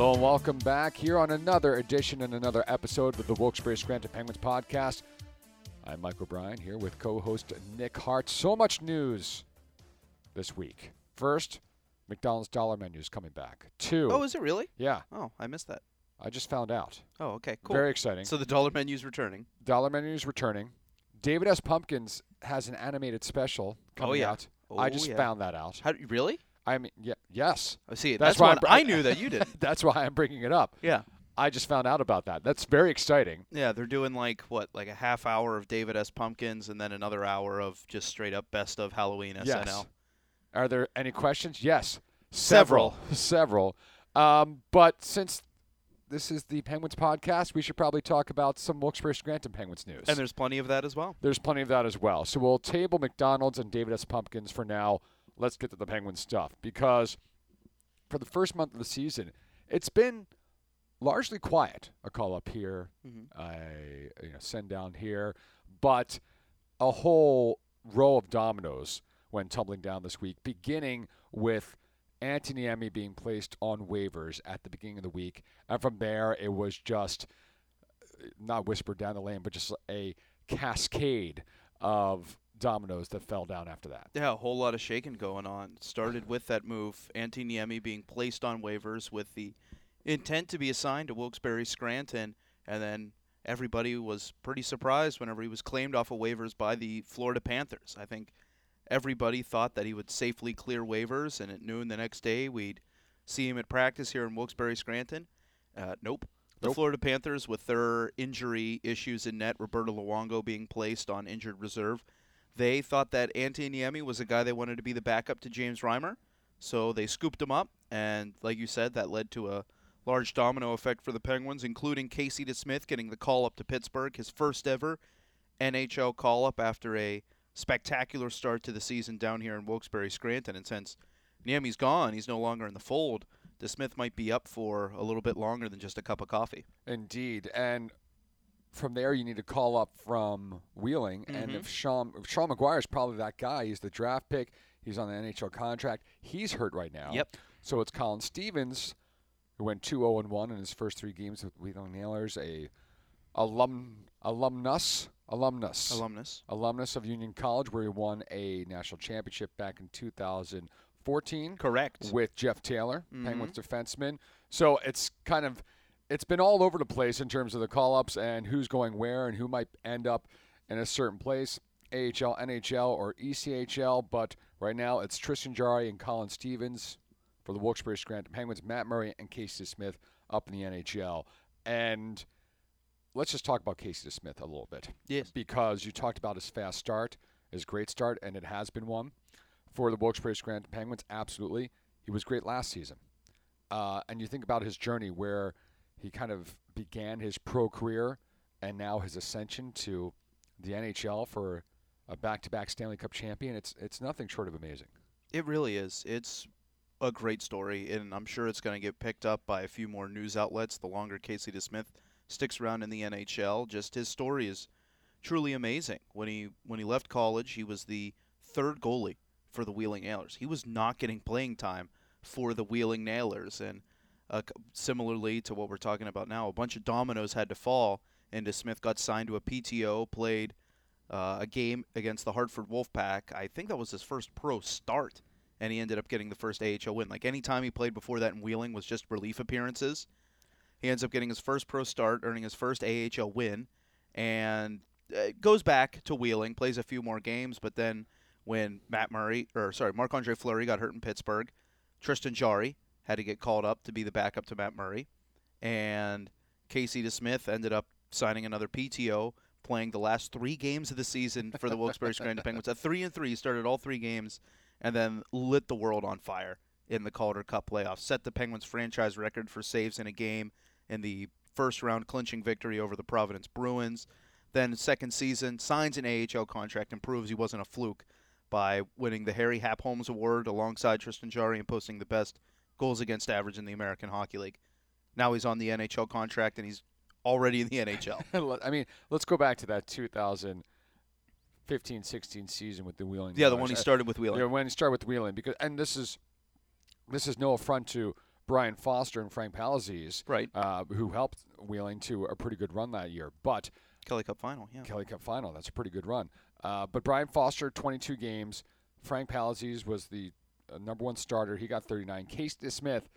Hello and welcome back here on another edition and another episode of the Wilkes-Barre Scranton Penguins podcast. I'm Mike O'Brien here with co-host Nick Hart. So much news this week. First, McDonald's dollar menu is coming back. Two, Oh, is it really? yeah, Oh, I missed that. I just found out. Oh, okay, cool. Very exciting. So the dollar menu is returning. dollar menu is returning. David S. Pumpkins has an animated special oh, coming Oh, yeah. out. I Oh, just yeah. found that out. How really? I mean, yeah, yes. I see. That's That's, why br- I knew that you did. That's why I'm bringing it up. yeah. I just found out about that. That's very exciting. Yeah, they're doing like what, like a half hour of David S. Pumpkins and then another hour of just straight up best of Halloween SNL. Yes. Are there any questions? Yes. Several. Several. Um, but since this is the Penguins podcast, we should probably talk about some Wilkes-Barre Scranton Penguins news. And there's plenty of that as well. There's plenty of that as well. So we'll table McDonald's and David S. Pumpkins for now. Let's get to the Penguin stuff because for the first month of the season, it's been largely quiet. A call up here, Mhm. a you know send down here, but a whole row of dominoes went tumbling down this week, beginning with Antti Niemi being placed on waivers at the beginning of the week, and from there it was just uh, not whispered down the lane, but just a cascade of dominoes that fell down after that. Yeah, a whole lot of shaking going on. Started with that move, Antti Niemi being placed on waivers with the intent to be assigned to Wilkes-Barre Scranton, and then everybody was pretty surprised whenever he was claimed off of waivers by the Florida Panthers. I think everybody thought that he would safely clear waivers, and at noon the next day we'd see him at practice here in Wilkes-Barre Scranton. Uh, nope. The Nope. Florida Panthers, with their injury issues in net, Roberto Luongo being placed on injured reserve, they thought that Antti Niemi was a guy they wanted to be the backup to James Reimer, so they scooped him up, and like you said, that led to a large domino effect for the Penguins, including Casey DeSmith getting the call up to Pittsburgh, his first ever NHL call up after a spectacular start to the season down here in Wilkes-Barre Scranton. And since Niemi's gone, he's no longer in the fold. DeSmith might be up for a little bit longer than just a cup of coffee. Indeed, and from there you need to call up from Wheeling, and Mhm. if Sean if Sean Maguire is probably that guy, he's the draft pick, he's on the NHL contract, he's hurt right now. Yep. So it's Colin Stevens, who went 2-0 and 1 in his first three games with Wheeling Nailers, a alum alumnus alumnus Alumnus. alumnus of Union College, where he won a national championship back in 2014 Correct. with Jeff Taylor, Mhm. Penguins defenseman. So it's kind of it's been all over the place in terms of the call ups and who's going where and who might end up in a certain place, AHL, NHL, or ECHL. But right now it's Tristan Jarry and Colin Stevens for the Wilkes-Barre Scranton Penguins, Matt Murray and Casey Smith up in the NHL. And let's just talk about Casey Smith a little bit Yes. because you talked about his fast start, his great start, and it has been one for the Wilkes-Barre Scranton Penguins. Absolutely, he was great last season. Uh, and you think about his journey where he kind of began his pro career and now his ascension to the NHL for a back-to-back Stanley Cup champion. It's it's nothing short of amazing. It really is. It's a great story, and I'm sure it's going to get picked up by a few more news outlets the longer Casey DeSmith sticks around in the NHL. Just his story is truly amazing. When he when he left college, he was the third goalie for the Wheeling Nailers. He was not getting playing time for the Wheeling Nailers, and uh, similarly to what we're talking about now, a bunch of dominoes had to fall, and DeSmith got signed to a PTO, played uh, a game against the Hartford Wolfpack. I think that was his first pro start and he ended up getting the first AHL win. Like any time he played before that in Wheeling was just relief appearances. He ends up getting his first pro start, earning his first AHL win, and uh, goes back to Wheeling, plays a few more games, but then when Matt Murray or sorry, Marc Andre Fleury got hurt in Pittsburgh, Tristan Jarry had to get called up to be the backup to Matt Murray, and Casey DeSmith ended up signing another PTO, playing the last three games of the season for the Wilkes-Barre Scranton Penguins. At three and three, started all three games and then lit the world on fire in the Calder Cup playoffs. Set the Penguins franchise record for saves in a game in the first round clinching victory over the Providence Bruins. Then second season signs an AHL contract and proves he wasn't a fluke by winning the Harry Hap Holmes Award alongside Tristan Jarry and posting the best goals against average in the American Hockey League. Now he's on the NHL contract and he's already in the NHL. I mean, let's go back to that 2015-16 season with the Wheeling. yeah, the one he started with Wheeling. Yeah, when he started with Wheeling, because and this is this is no affront to Brian Foster and Frank Palazzese, Right. uh, who helped Wheeling to a pretty good run that year. But Kelly Cup final. Yeah. Kelly Cup final, that's a pretty good run. Uh, but Brian Foster, 22 games. Frank Palazzese was the uh, number one starter. He got 39. Casey Smith,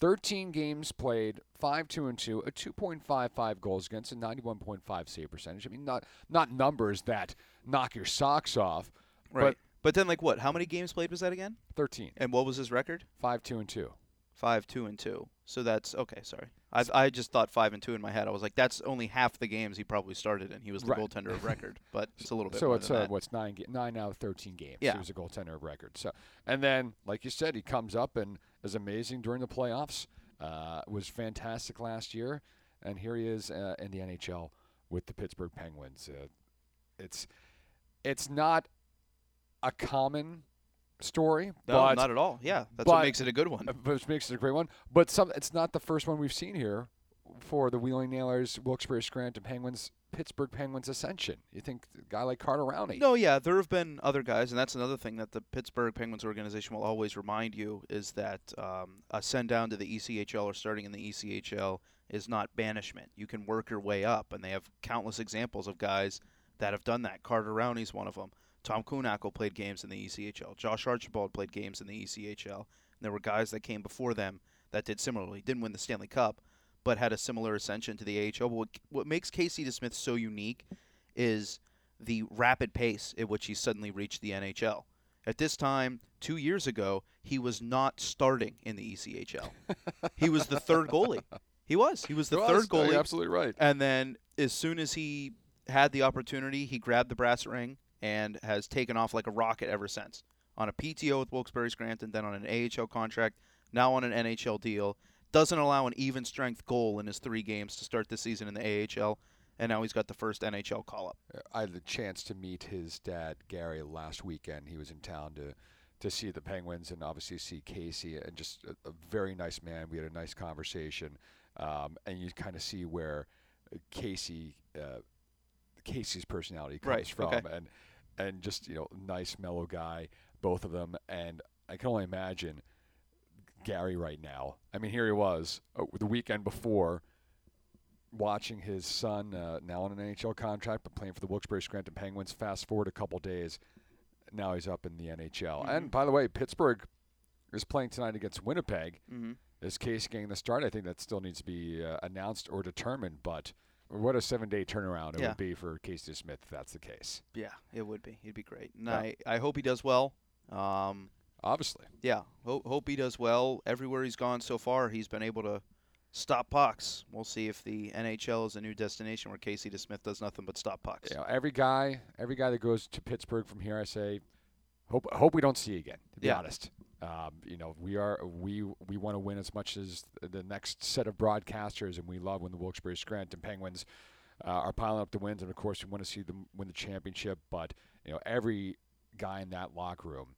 13 games played, 5 2 and 2, a 2.55 goals against, a 91.5 save percentage. I mean, not not numbers that knock your socks off, Right. But, then, like, what? How many games played was that again? 13, And what was his record? 5 2 and 2. Five, two, and two. So that's okay. Sorry, I I just thought five and two in my head. I was like, that's only half the games he probably started, and he was the Right. goaltender of record. But it's a little bit So it's uh, what's nine ga- nine out of 13 games. Yeah. He was a goaltender of record. So and then, like you said, he comes up and is amazing during the playoffs. Uh, was fantastic last year, and here he is uh, in the NHL with the Pittsburgh Penguins. Uh, it's it's not a common story, No, but not at all. Yeah, that's but- what makes it a good one. which makes it a great one. But some, it's not the first one we've seen here for the Wheeling Nailers, Wilkes-Barre Scranton Penguins, Pittsburgh Penguins ascension. You think a guy like Carter Rowney? No, yeah, there have been other guys, and that's another thing that the Pittsburgh Penguins organization will always remind you is that um, a send down to the ECHL or starting in the ECHL is not banishment. You can work your way up, and they have countless examples of guys that have done that. Carter Rowney's one of them. Tom Kuhnhackl played games in the ECHL. Josh Archibald played games in the ECHL. And there were guys that came before them that did similarly. Didn't win the Stanley Cup, but had a similar ascension to the AHL. But what, what makes Casey DeSmith so unique is the rapid pace at which he suddenly reached the NHL. At this time, two years ago, he was not starting in the ECHL. he was the third goalie. He was. He was the He third was. Goalie. You're absolutely right. And then as soon as he had the opportunity, he grabbed the brass ring and has taken off like a rocket ever since. On a PTO with Wilkes-Barre Scranton, then on an AHL contract, now on an NHL deal. Doesn't allow an even strength goal in his three games to start the season in the AHL, and now he's got the first NHL call up. I had the chance to meet his dad, Gary, last weekend. He was in town to to see the Penguins and obviously see Casey, and just a, a very nice man. We had a nice conversation, um, and you kind of see where Casey, uh, Casey's personality comes Right, from, okay. and and just you know, nice, mellow guy, both of them, and I can only imagine Gary right now. I mean, here he was uh, the weekend before watching his son uh, now on an NHL contract, but playing for the Wilkes-Barre Scranton Penguins. Fast forward a couple days, now he's up in the NHL. And by the way, Pittsburgh is playing tonight against Winnipeg. Mm-hmm. Is Case getting the start? I think that still needs to be uh, announced or determined. But what a seven-day turnaround it Yeah. would be for Casey Smith if that's the case. Yeah, it would be. He'd be great. And Yeah. I, I hope he does well. Um, Obviously, yeah, hope, hope he does well. Everywhere he's gone so far, he's been able to stop pucks. We'll see if the NHL is a new destination where Casey DeSmith does nothing but stop pucks. know, every guy, every guy that goes to Pittsburgh from here, I say, hope hope we don't see you again. To be Yeah. honest, um, you know, we are we we want to win as much as the next set of broadcasters, and we love when the Wilkes-Barre Scranton Penguins uh, are piling up the wins, and of course we want to see them win the championship. But you know, every guy in that locker room,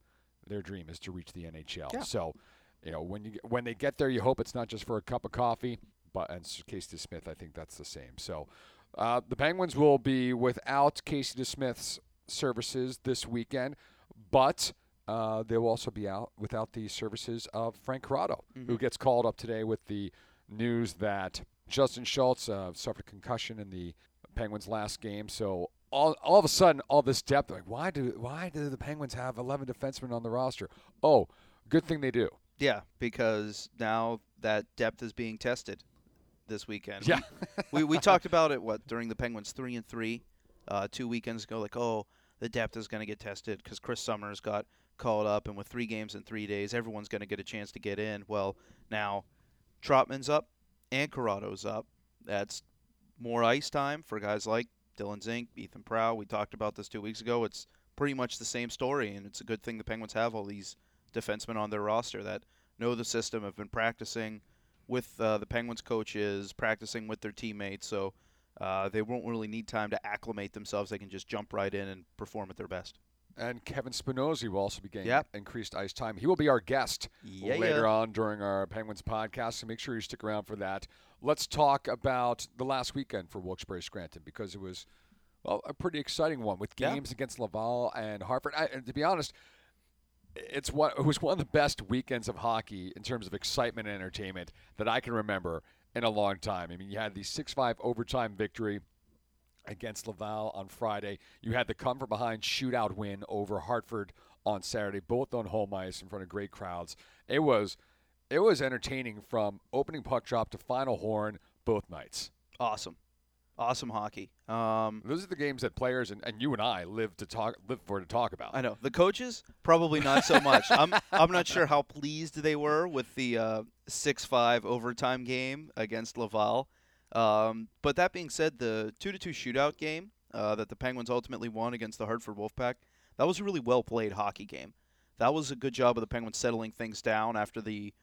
their dream is to reach the NHL. Yeah. So, you know, when you when they get there, you hope it's not just for a cup of coffee. But and Casey Smith, I think that's the same. So, uh, the Penguins will be without Casey DeSmith's services this weekend, but uh, they will also be out without the services of Frank Corrado, who gets called up today with the news that Justin Schultz uh, suffered concussion in the Penguins' last game. So all, all of a sudden, all this depth, like why do why do the Penguins have 11 defensemen on the roster? Oh, good thing they do. Yeah, because now that depth is being tested this weekend. Yeah. we, we talked about it what during the Penguins three and three, uh, two weekends ago. Like, oh, the depth is going to get tested because Chris Summers got called up, and with three games in three days, everyone's going to get a chance to get in. Well, now Trotman's up and Corrado's up. That's more ice time for guys like Dylan Zink, Ethan Prow. We talked about this two weeks ago. It's pretty much the same story, and it's a good thing the Penguins have all these defensemen on their roster that know the system, have been practicing with uh, the Penguins coaches, practicing with their teammates. So uh, they won't really need time to acclimate themselves. They can just jump right in and perform at their best. And Kevin Spinozzi will also be getting Yep. increased ice time. He will be our guest Yeah, later yeah. on during our Penguins podcast, so make sure you stick around for that. Let's talk about the last weekend for Wilkes-Barre Scranton because it was, well, a pretty exciting one with games against Laval and Hartford. I, and to be honest, it's what it was one of the best weekends of hockey in terms of excitement and entertainment that I can remember in a long time. I mean, you had the 6-5 overtime victory against Laval on Friday. You had the come from behind shootout win over Hartford on Saturday, both on home ice in front of great crowds. It was it was entertaining from opening puck drop to final horn both nights. Awesome, awesome hockey. Um, Those are the games that players and, and you and I live to talk live for to talk about. I know the coaches probably not so much. I'm I'm not sure how pleased they were with the uh, six-five overtime game against Laval. Um, but that being said, the two-to-two shootout game uh, that the Penguins ultimately won against the Hartford Wolfpack, that was a really well played hockey game. That was a good job of the Penguins settling things down after the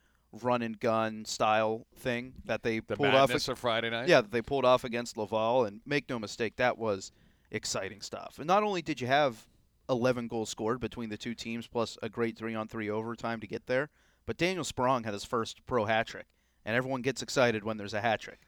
run and gun style thing that they the pulled off. of Friday night. Yeah, that they pulled off against Laval, and make no mistake, that was exciting stuff. And not only did you have 11 goals scored between the two teams, plus a great three-on-three overtime to get there, but Daniel Sprong had his first pro hat trick, and everyone gets excited when there's a hat trick.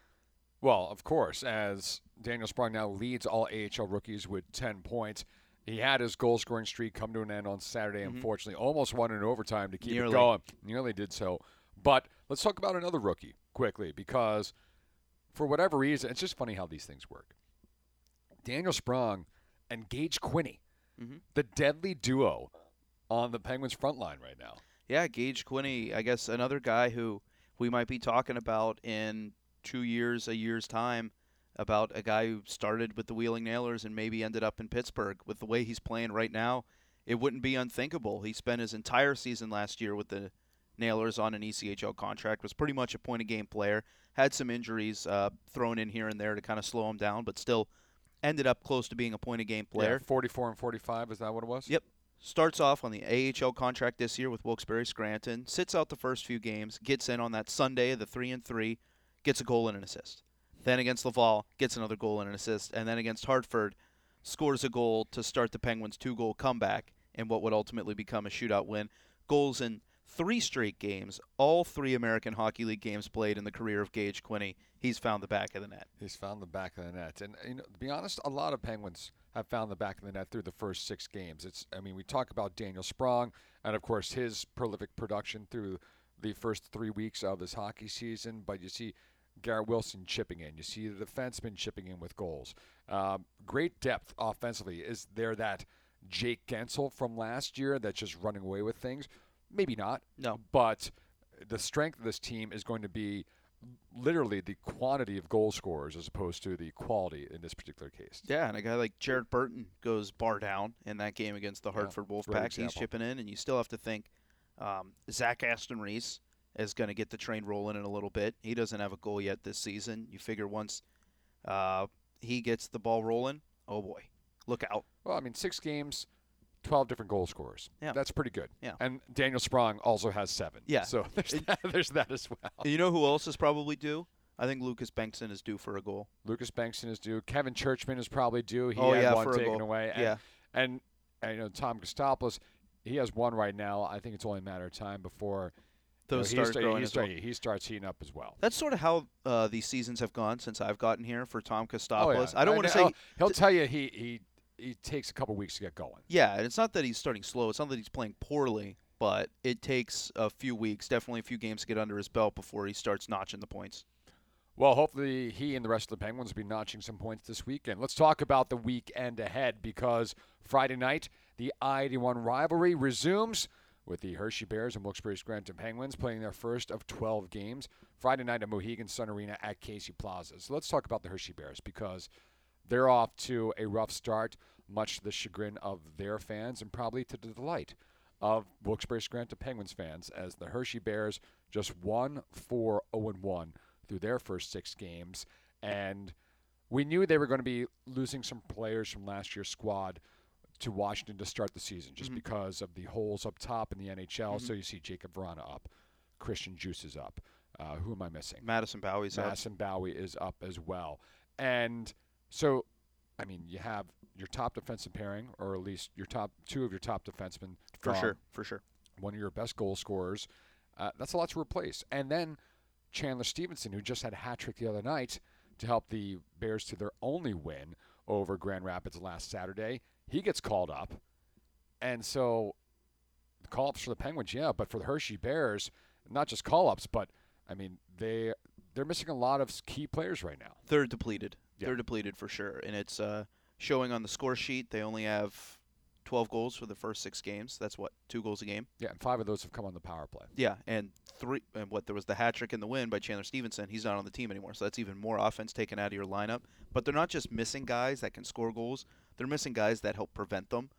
Well, of course, as Daniel Sprong now leads all AHL rookies with 10 points. He had his goal scoring streak come to an end on Saturday, Mhm. unfortunately. Almost won in overtime to keep Nearly. it going. Nearly did so. But let's talk about another rookie quickly because for whatever reason, it's just funny how these things work. Daniel Sprong and Gage Quinney, Mhm. the deadly duo on the Penguins front line right now. Yeah, Gage Quinney, I guess another guy who we might be talking about in two years, a year's time, about a guy who started with the Wheeling Nailers and maybe ended up in Pittsburgh. With the way he's playing right now, it wouldn't be unthinkable. He spent his entire season last year with the Nailers on an ECHL contract, was pretty much a point of game player, had some injuries uh, thrown in here and there to kind of slow him down, but still ended up close to being a point of game player. Yeah, 44 and 45, is that what it was? Yep. Starts off on the AHL contract this year with Wilkes-Barre Scranton. Sits out the first few games. Gets in on that Sunday, of the three and three. Gets a goal and an assist. Then against Laval, gets another goal and an assist. And then against Hartford, scores a goal to start the Penguins' two-goal comeback in what would ultimately become a shootout win. Goals in three straight games, all three American Hockey League games played in the career of Gage Quinney. He's found the back of the net. He's found the back of the net, and you know, to be honest, a lot of Penguins have found the back of the net through the first six games. It's, I mean, we talk about Daniel Sprong, and of course his prolific production through the first three weeks of this hockey season. But you see Garrett Wilson chipping in. You see the defenseman chipping in with goals. Um, great depth offensively. Is there that Jake Guentzel from last year that's just running away with things? Maybe not. No. But the strength of this team is going to be literally the quantity of goal scorers as opposed to the quality in this particular case. Yeah, and a guy like Jared Burton goes bar down in that game against the Hartford great Wolfpack. He's chipping in, and you still have to think um, Zach Aston Reese is going to get the train rolling in a little bit. He doesn't have a goal yet this season. You figure once uh, he gets the ball rolling, oh boy, look out. Well, I mean, six games, 12 different goal scorers. Yeah. That's pretty good. Yeah. And Daniel Sprong also has seven. Yeah. So there's, that, there's that as well. You know who else is probably due? I think Lucas Bengtsson is due for a goal. Lucas Bengtsson is due. Kevin Czuczman is probably due. He oh had yeah, one for taken away. And, yeah, and, and, you know, Tom Kostopoulos, he has one right now. I think it's only a matter of time before those he start sta- growing he, well. he starts heating up as well. That's sort of how uh, these seasons have gone since I've gotten here for Tom Oh, Kostopoulos. yeah. I don't want to say He'll tell you he, he, he takes a couple weeks to get going. Yeah, and it's not that he's starting slow. It's not that he's playing poorly, but it takes a few weeks, definitely a few games to get under his belt before he starts notching the points. Well, hopefully he and the rest of the Penguins will be notching some points this weekend. Let's talk about the weekend ahead because Friday night, the I-81 rivalry resumes with the Hershey Bears and Wilkes-Barre Scranton Penguins playing their first of 12 games Friday night at Mohegan Sun Arena at Casey Plaza. So let's talk about the Hershey Bears because they're off to a rough start, much to the chagrin of their fans and probably to the delight of Wilkes-Barre Scranton Penguins fans as the Hershey Bears just won 4 0 1 through their first six games. And we knew they were going to be losing some players from last year's squad to Washington to start the season just Mhm. because of the holes up top in the NHL. Mhm. So you see Jacob Vrana up, Christian Djoos is up. Uh, who am I missing? Madison Bowey's up. Madison Bowey is up as well. And so, I mean, you have your top defensive pairing, or at least your top two of your top defensemen. For gone sure, for sure. one of your best goal scorers. Uh, that's a lot to replace. And then Chandler Stephenson, who just had a hat trick the other night to help the Bears to their only win over Grand Rapids last Saturday, he gets called up. And so call ups for the Penguins, yeah, but for the Hershey Bears, not just call ups, but I mean they they're missing a lot of key players right now. They're depleted. Yeah. They're depleted for sure, and it's uh, showing on the score sheet. They only have 12 goals for the first six games. That's what two goals a game. Yeah, and five of those have come on the power play. Yeah, and three. And what there was the hat trick in the win by Chandler Stephenson. He's not on the team anymore, so that's even more offense taken out of your lineup. But they're not just missing guys that can score goals. They're missing guys that help prevent them.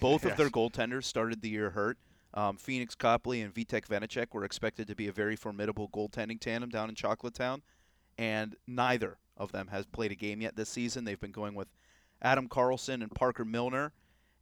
Both of their goaltenders started the year hurt. Um, Pheonix Copley and Vitek Vanacek were expected to be a very formidable goaltending tandem down in Chocolatetown, and neither of them has played a game yet this season. They've been going with Adam Carlson and Parker Milner,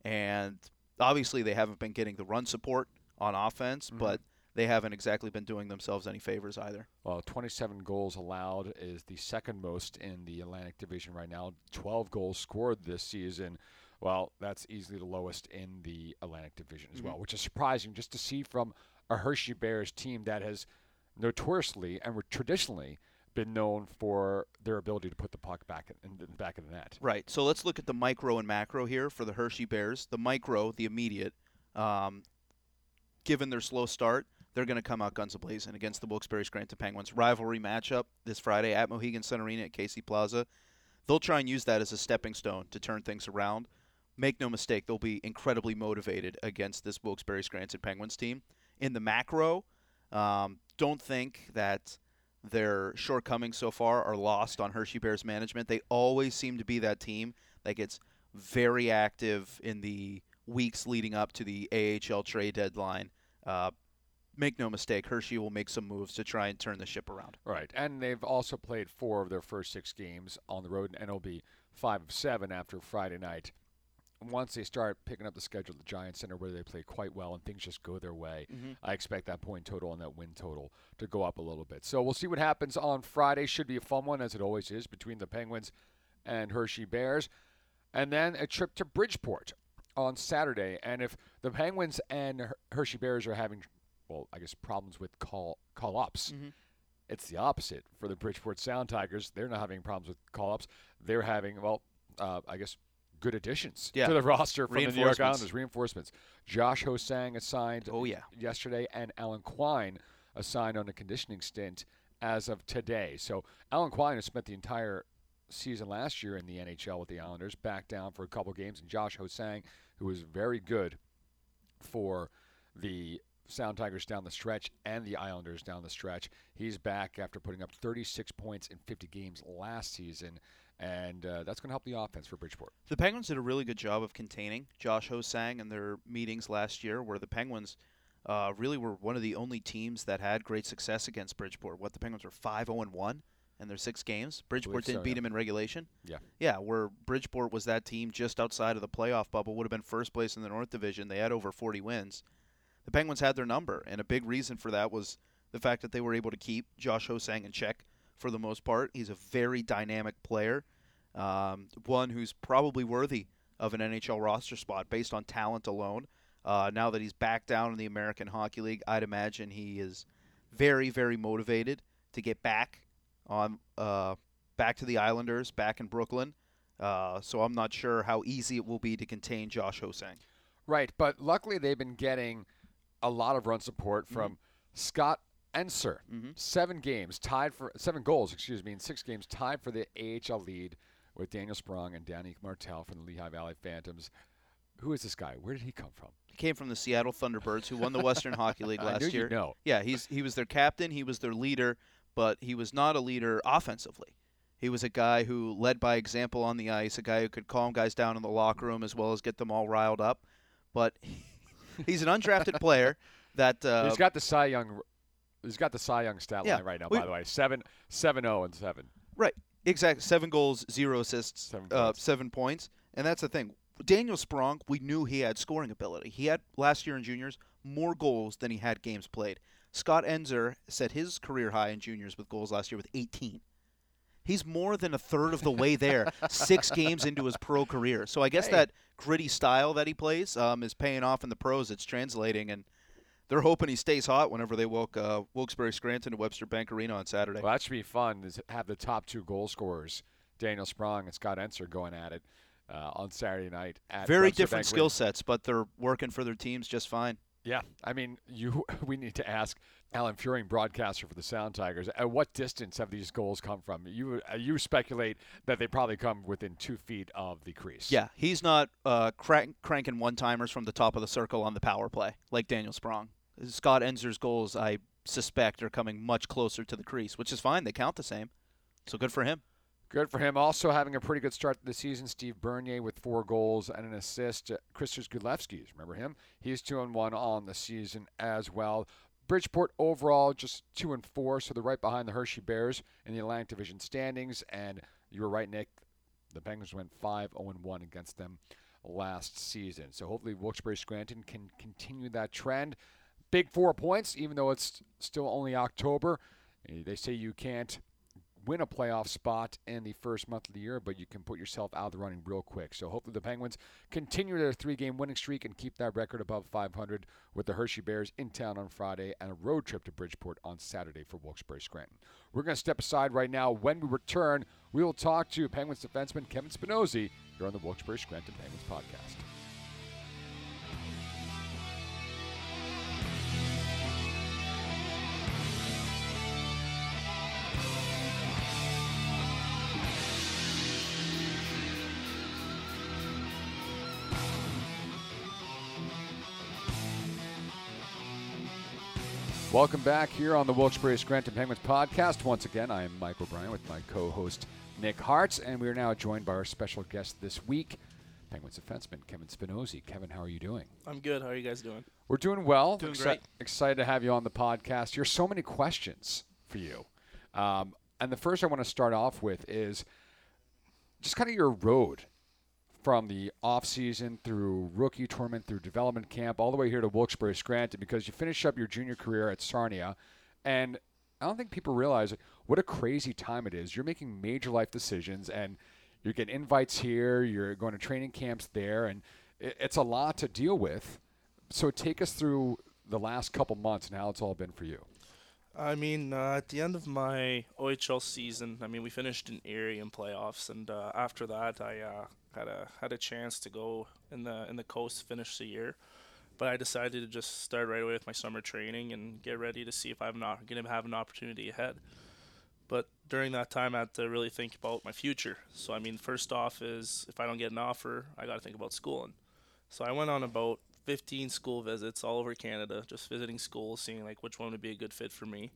and obviously they haven't been getting the run support on offense, Mhm. but they haven't exactly been doing themselves any favors either. Well, 27 goals allowed is the second most in the Atlantic Division right now. 12 goals scored this season. Well, that's easily the lowest in the Atlantic Division as well, Mhm. which is surprising just to see from a Hershey Bears team that has notoriously and traditionally been known for their ability to put the puck back in, in the back of the net. Right. So let's look at the micro and macro here for the Hershey Bears. The micro, the immediate, um, given their slow start, they're going to come out guns a-blazing against the Wilkes-Barre Scranton Penguins. Rivalry matchup this Friday at Mohegan Sun Arena at Casey Plaza. They'll try and use that as a stepping stone to turn things around. Make no mistake, they'll be incredibly motivated against this Wilkes-Barre Scranton Penguins team. In the macro, um, don't think that their shortcomings so far are lost on Hershey Bears management. They always seem to be that team that gets very active in the weeks leading up to the AHL trade deadline. Uh, make no mistake, Hershey will make some moves to try and turn the ship around. Right, and they've also played four of their first six games on the road, and it'll be five of seven after Friday night. Once they start picking up the schedule at the Giants Center, where they play quite well and things just go their way, Mhm. I expect that point total and that win total to go up a little bit. So we'll see what happens on Friday. Should be a fun one, as it always is, between the Penguins and Hershey Bears, and then a trip to Bridgeport on Saturday. And if the Penguins and Hershey Bears are having, well, I guess problems with call call ups. Mhm. It's the opposite for the Bridgeport Sound Tigers. They're not having problems with call ups. They're having, well, uh, I guess, good additions Yeah. to the roster from the New York Islanders. Reinforcements. Josh Hosang assigned Oh yeah. yesterday, and Alan Quine assigned on a conditioning stint as of today. So Alan Quine has spent the entire season last year in the NHL with the Islanders, back down for a couple games, and Josh Hosang, who was very good for the Sound Tigers down the stretch and the Islanders down the stretch. He's back after putting up 36 points in 50 games last season, and uh, that's going to help the offense for Bridgeport. The Penguins did a really good job of containing Josh Hosang in their meetings last year, where the Penguins uh, really were one of the only teams that had great success against Bridgeport. What the Penguins were five zero and one in their six games. Bridgeport didn't beat yeah. them in regulation. Yeah. Yeah, where Bridgeport was that team just outside of the playoff bubble, would have been first place in the North Division. They had over 40 wins. The Penguins had their number, and a big reason for that was the fact that they were able to keep Josh Hosang in check for the most part. He's a very dynamic player, um, one who's probably worthy of an NHL roster spot based on talent alone. Uh, now that he's back down in the American Hockey League, I'd imagine he is very, very motivated to get back on uh, back to the Islanders, back in Brooklyn. Uh, so I'm not sure how easy it will be to contain Josh Hosang. Right, but luckily they've been getting a lot of run support Mm-hmm. from Scott Eansor. Mhm. Seven games tied for seven goals, excuse me, in six games tied for the AHL lead with Daniel Sprong and Danny Martel from the Lehigh Valley Phantoms. Who is this guy? Where did he come from? He came from the Seattle Thunderbirds, who won the Western Hockey League last year. know. Yeah, he's he was their captain. He was their leader, but he was not a leader offensively. He was a guy who led by example on the ice, a guy who could calm guys down in the locker room as well as get them all riled up. But he's an undrafted player that uh, he's got the Cy Young. He's got the Cy Young stat Yeah, line right now. we- by the way, seven, seven, zero, and seven. right exact seven goals, zero assists, Seven uh, points. seven points, and that's the thing. Daniel Sprong, we knew he had scoring ability. He had last year in juniors more goals than he had games played. Scott Eansor set his career high in juniors with goals last year with 18. He's more than a third of the way there, six games into his pro career. So I guess Hey. that gritty style that he plays um, is paying off in the pros. It's translating, and they're hoping he stays hot whenever they welk uh, Wilkes-Barre Scranton to Webster Bank Arena on Saturday. Well, that should be fun. to have the top two goal scorers, Daniel Sprong and Scott Eansor, going at it uh, on Saturday night. At Very Webster different Bank skill Arena. sets, but they're working for their teams just fine. Yeah, I mean, you. We need to ask Alan Fuehring, broadcaster for the Sound Tigers, at what distance have these goals come from? You uh, you speculate that they probably come within two feet of the crease. Yeah, he's not uh, crank, cranking one timers from the top of the circle on the power play like Daniel Sprong. Scott Eansor's goals, I suspect, are coming much closer to the crease, which is fine. They count the same, so good for him. Good for him. Also having a pretty good start to the season, Steve Bernier with four goals and an assist. Uh, Kristers Gudlevskis, remember him? He's two and one on the season as well. Bridgeport overall just two and four, so they're right behind the Hershey Bears in the Atlantic Division standings. And you were right, Nick. The Penguins went 5 0 1 against them last season. So hopefully Wilkes-Barre Scranton can continue that trend. Big four points, even though it's still only October. They say you can't win a playoff spot in the first month of the year, but you can put yourself out of the running real quick. So hopefully the Penguins continue their three-game winning streak and keep that record above 500 with the Hershey Bears in town on Friday and a road trip to Bridgeport on Saturday for Wilkes-Barre Scranton. We're going to step aside right now. When we return, we will talk to Penguins defenseman Kevin Spinozzi here on the Wilkes-Barre Scranton Penguins podcast. Welcome back here on the Wilkes-Barre Scranton Penguins podcast. Once again, I am Mike O'Brien with my co-host Nick Hartz, and we are now joined by our special guest this week, Penguins defenseman Kevin Spinozzi. Kevin, how are you doing? I'm good. How are you guys doing? We're doing well. Doing Exci- great. Excited to have you on the podcast. Here's so many questions for you. Um, and the first I want to start off with is just kind of your road from the off season through rookie tournament through development camp all the way here to Wilkes-Barre Scranton because you finish up your junior career at Sarnia and I don't think people realize what a crazy time it is. You're making major life decisions and you're getting invites here, you're going to training camps there and it's a lot to deal with. So take us through the last couple months and how it's all been for you. I mean, uh, at the end of my OHL season, I mean, we finished in Erie in playoffs, and uh, after that, I uh, had a had a chance to go in the in the coast finish the year, but I decided to just start right away with my summer training and get ready to see if I'm not going to have an opportunity ahead. But during that time, I had to really think about my future. So I mean, first off is if I don't get an offer, I got to think about schooling. So I went on about 15 school visits all over Canada, just visiting schools, seeing like which one would be a good fit for me.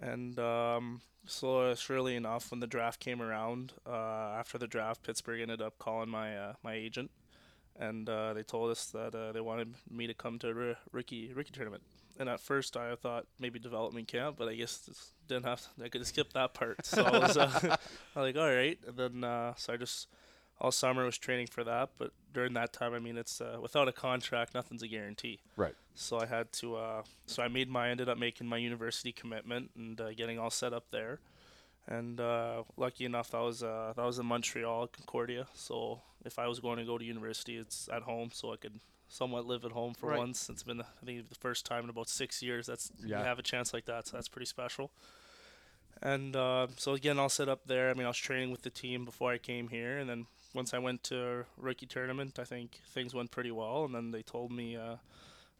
And um, slowly, surely enough, when the draft came around, uh, after the draft, Pittsburgh ended up calling my uh, my agent, and uh, they told us that uh, they wanted me to come to a rookie rookie tournament. And at first, I thought maybe development camp, but I guess didn't have. To, I could skip that part. So I was, uh, I was like, all right. And then uh, so I just all summer was training for that. But during that time, I mean, it's uh, without a contract, nothing's a guarantee. Right. So I had to. Uh, so I made my ended up making my university commitment and uh, getting all set up there. And uh, lucky enough, that was uh, that was in Montreal, Concordia. So if I was going to go to university, it's at home, so I could somewhat live at home for Right. once. It's been I think the first time in about six years that's Yeah. you have a chance like that. So that's pretty special. And uh, so again, I'll set up there. I mean, I was training with the team before I came here, and then once I went to rookie tournament, I think things went pretty well. And then they told me uh,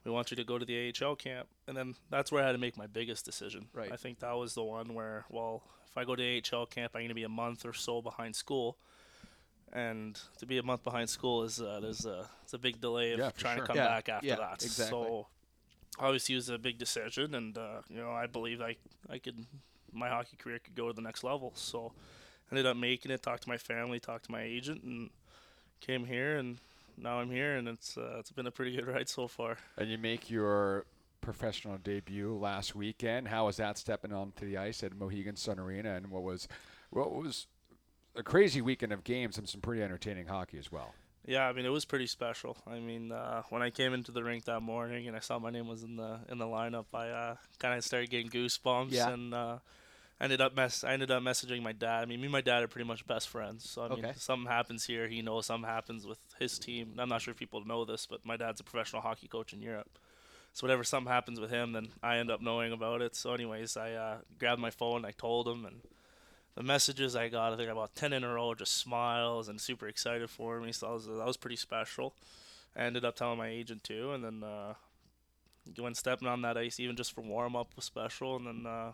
we want you to go to the AHL camp, and then that's where I had to make my biggest decision. Right. I think that was the one where, well, if I go to AHL camp, I'm going to be a month or so behind school. And to be a month behind school is uh, there's a it's a big delay of Yeah, trying sure. to come Yeah, back after yeah, that. exactly. So obviously it was a big decision, and uh, you know I believe I I could my hockey career could go to the next level. So ended up making it. Talked to my family, talked to my agent, and came here, and now I'm here, and it's uh, it's been a pretty good ride so far. And you make your professional debut last weekend. How was that stepping onto the ice at Mohegan Sun Arena? And what was what was a crazy weekend of games and some pretty entertaining hockey as well. Yeah, I mean it was pretty special. I mean, uh, when I came into the rink that morning and I saw my name was in the in the lineup, I uh, kind of started getting goosebumps Yeah. and uh, I ended up mess I ended up messaging my dad. I mean, me and my dad are pretty much best friends. So I mean, Okay. if something happens here, he knows something happens with his team. I'm not sure if people know this, but my dad's a professional hockey coach in Europe. So whatever something happens with him, then I end up knowing about it. So anyways, I uh, grabbed my phone, I told him, and the messages I got, I think about ten in a row, just smiles and super excited for me. So that was that was pretty special. I ended up telling my agent too, and then uh, when stepping on that ice, even just for warm up, was special. And then uh,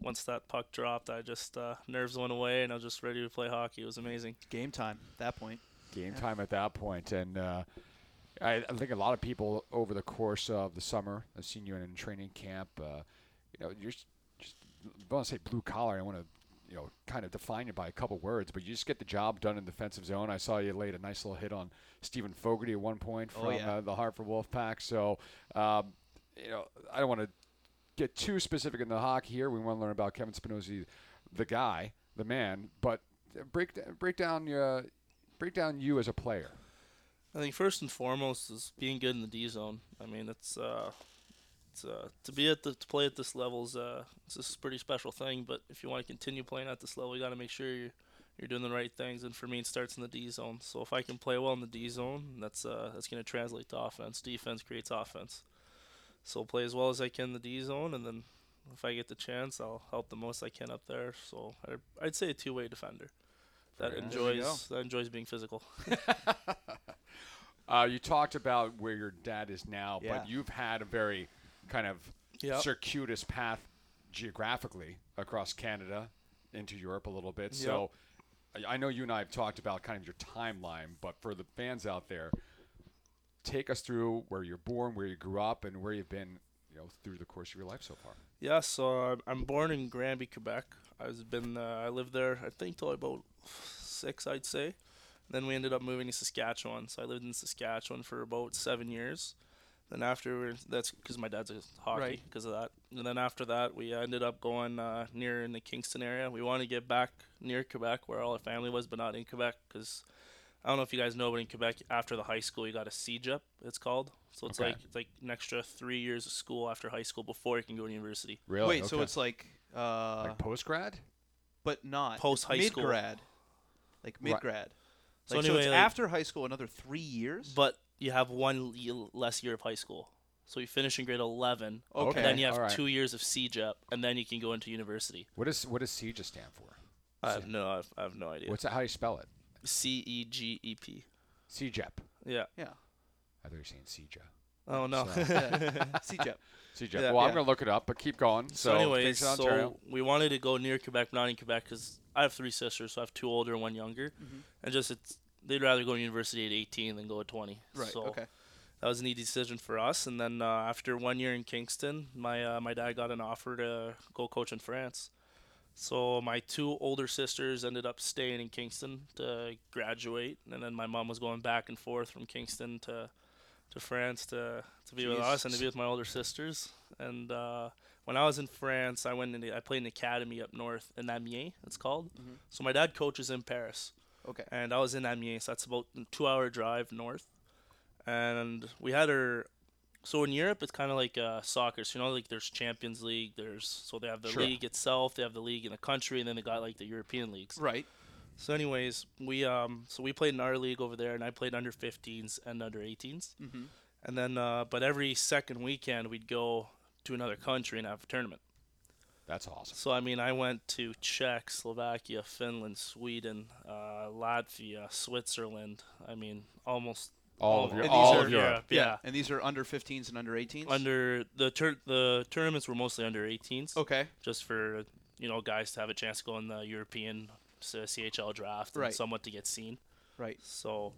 once that puck dropped, I just uh, nerves went away, and I was just ready to play hockey. It was amazing. Game time at that point. game time at that. And uh, I, I think a lot of people over the course of the summer have seen you in training camp. Uh, you know, you're just I want to say blue collar. I want to you know kind of define it by a couple words, but you just get the job done in the defensive zone. I saw you laid a nice little hit on Steven Fogarty at one point Oh, from yeah. uh, the Hartford Wolfpack. So um, you know, I don't want to get too specific in the hockey here. We want to learn about Kevin Spinozzi, the guy, the man, but break break down your break down you as a player. I think first and foremost is being good in the D zone. I mean, it's uh, it's uh, to be at the to play at this level is uh, it's a pretty special thing. But if you want to continue playing at this level, you got to make sure you're you're doing the right things. And for me, it starts in the D zone. So if I can play well in the D zone, that's uh, that's going to translate to offense. Defense creates offense. So play as well as I can in the D zone, and then if I get the chance, I'll help the most I can up there. So I, I'd say a two way defender that Very nice. There you enjoys that enjoys being physical. Uh, you talked about where your dad is now, Yeah. but you've had a very kind of Yep. circuitous path geographically across Canada into Europe a little bit. So I I know you and I have talked about kind of your timeline, but for the fans out there, take us through where you're born, where you grew up, and where you've been, you know, through the course of your life so far. Yeah, so I'm- I'm born in Granby, Quebec. I've been uh, I lived there I think till about six, I'd say. Then we ended up moving to Saskatchewan. So I lived in Saskatchewan for about seven years. Then after that's because my dad's a hockey Right. because of that. And then after that, we ended up going uh, near in the Kingston area. We wanted to get back near Quebec where all our family was, but not in Quebec because I don't know if you guys know, but in Quebec after the high school you got a CEGEP. It's called. So it's Okay. like it's like an extra three years of school after high school before you can go to university. Really? Wait, so it's like, uh, like post grad? but not Post high mid school. grad, like mid grad. So Like, so, anyway, it's like- after high school, another three years. But you have one less year of high school. So you finish in grade 11. okay, Then you have all right. two years of CEGEP, and then you can go into university. What does what does CEGA stand for? I have no, I have, I have no idea. What's that? How do you spell it? C E G E P. CEGEP. Yeah. yeah, I thought you were saying CEGA. Oh no. So- CEGEP. CEGEP. Yeah. well, I'm gonna look it up, but keep going. so, So, anyways, so we wanted to go near Quebec, not in Quebec, because I have three sisters, so I have two older and one younger, Mm-hmm. and just it's they'd rather go to university at 18 than go at 20. Right. So okay. that was an easy decision for us. And then uh, after one year in Kingston, my uh, my dad got an offer to go coach in France. So my two older sisters ended up staying in Kingston to graduate, and then my mom was going back and forth from Kingston to to France to to be with us and to be with my older sisters. And uh, when I was in France, I went into I played an academy up north in Amiens. It's called. Mhm. So my dad coaches in Paris Okay. and I was in Amiens. So that's about a two-hour drive north. And we had our. So in Europe, it's kind of like uh, soccer. So you know, like there's Champions League. There's so they have the Sure. league itself. They have the league in the country, and then they got like the European leagues. Right. So, anyways, we um so we played in our league over there, and I played under 15s and under 18s. Mm-hmm. And then, uh, but every second weekend, we'd go to another country and have a tournament. That's awesome. So I mean, I went to Czech, Slovakia, Finland, Sweden, uh, Latvia, Switzerland. I mean, almost All of your, And all of Europe. Yeah. And these are under 15s and under 18s. Under the tur- the tournaments were mostly under 18s, Okay. just for you know guys to have a chance to go in the European CHL draft and somewhat to get seen. Right. So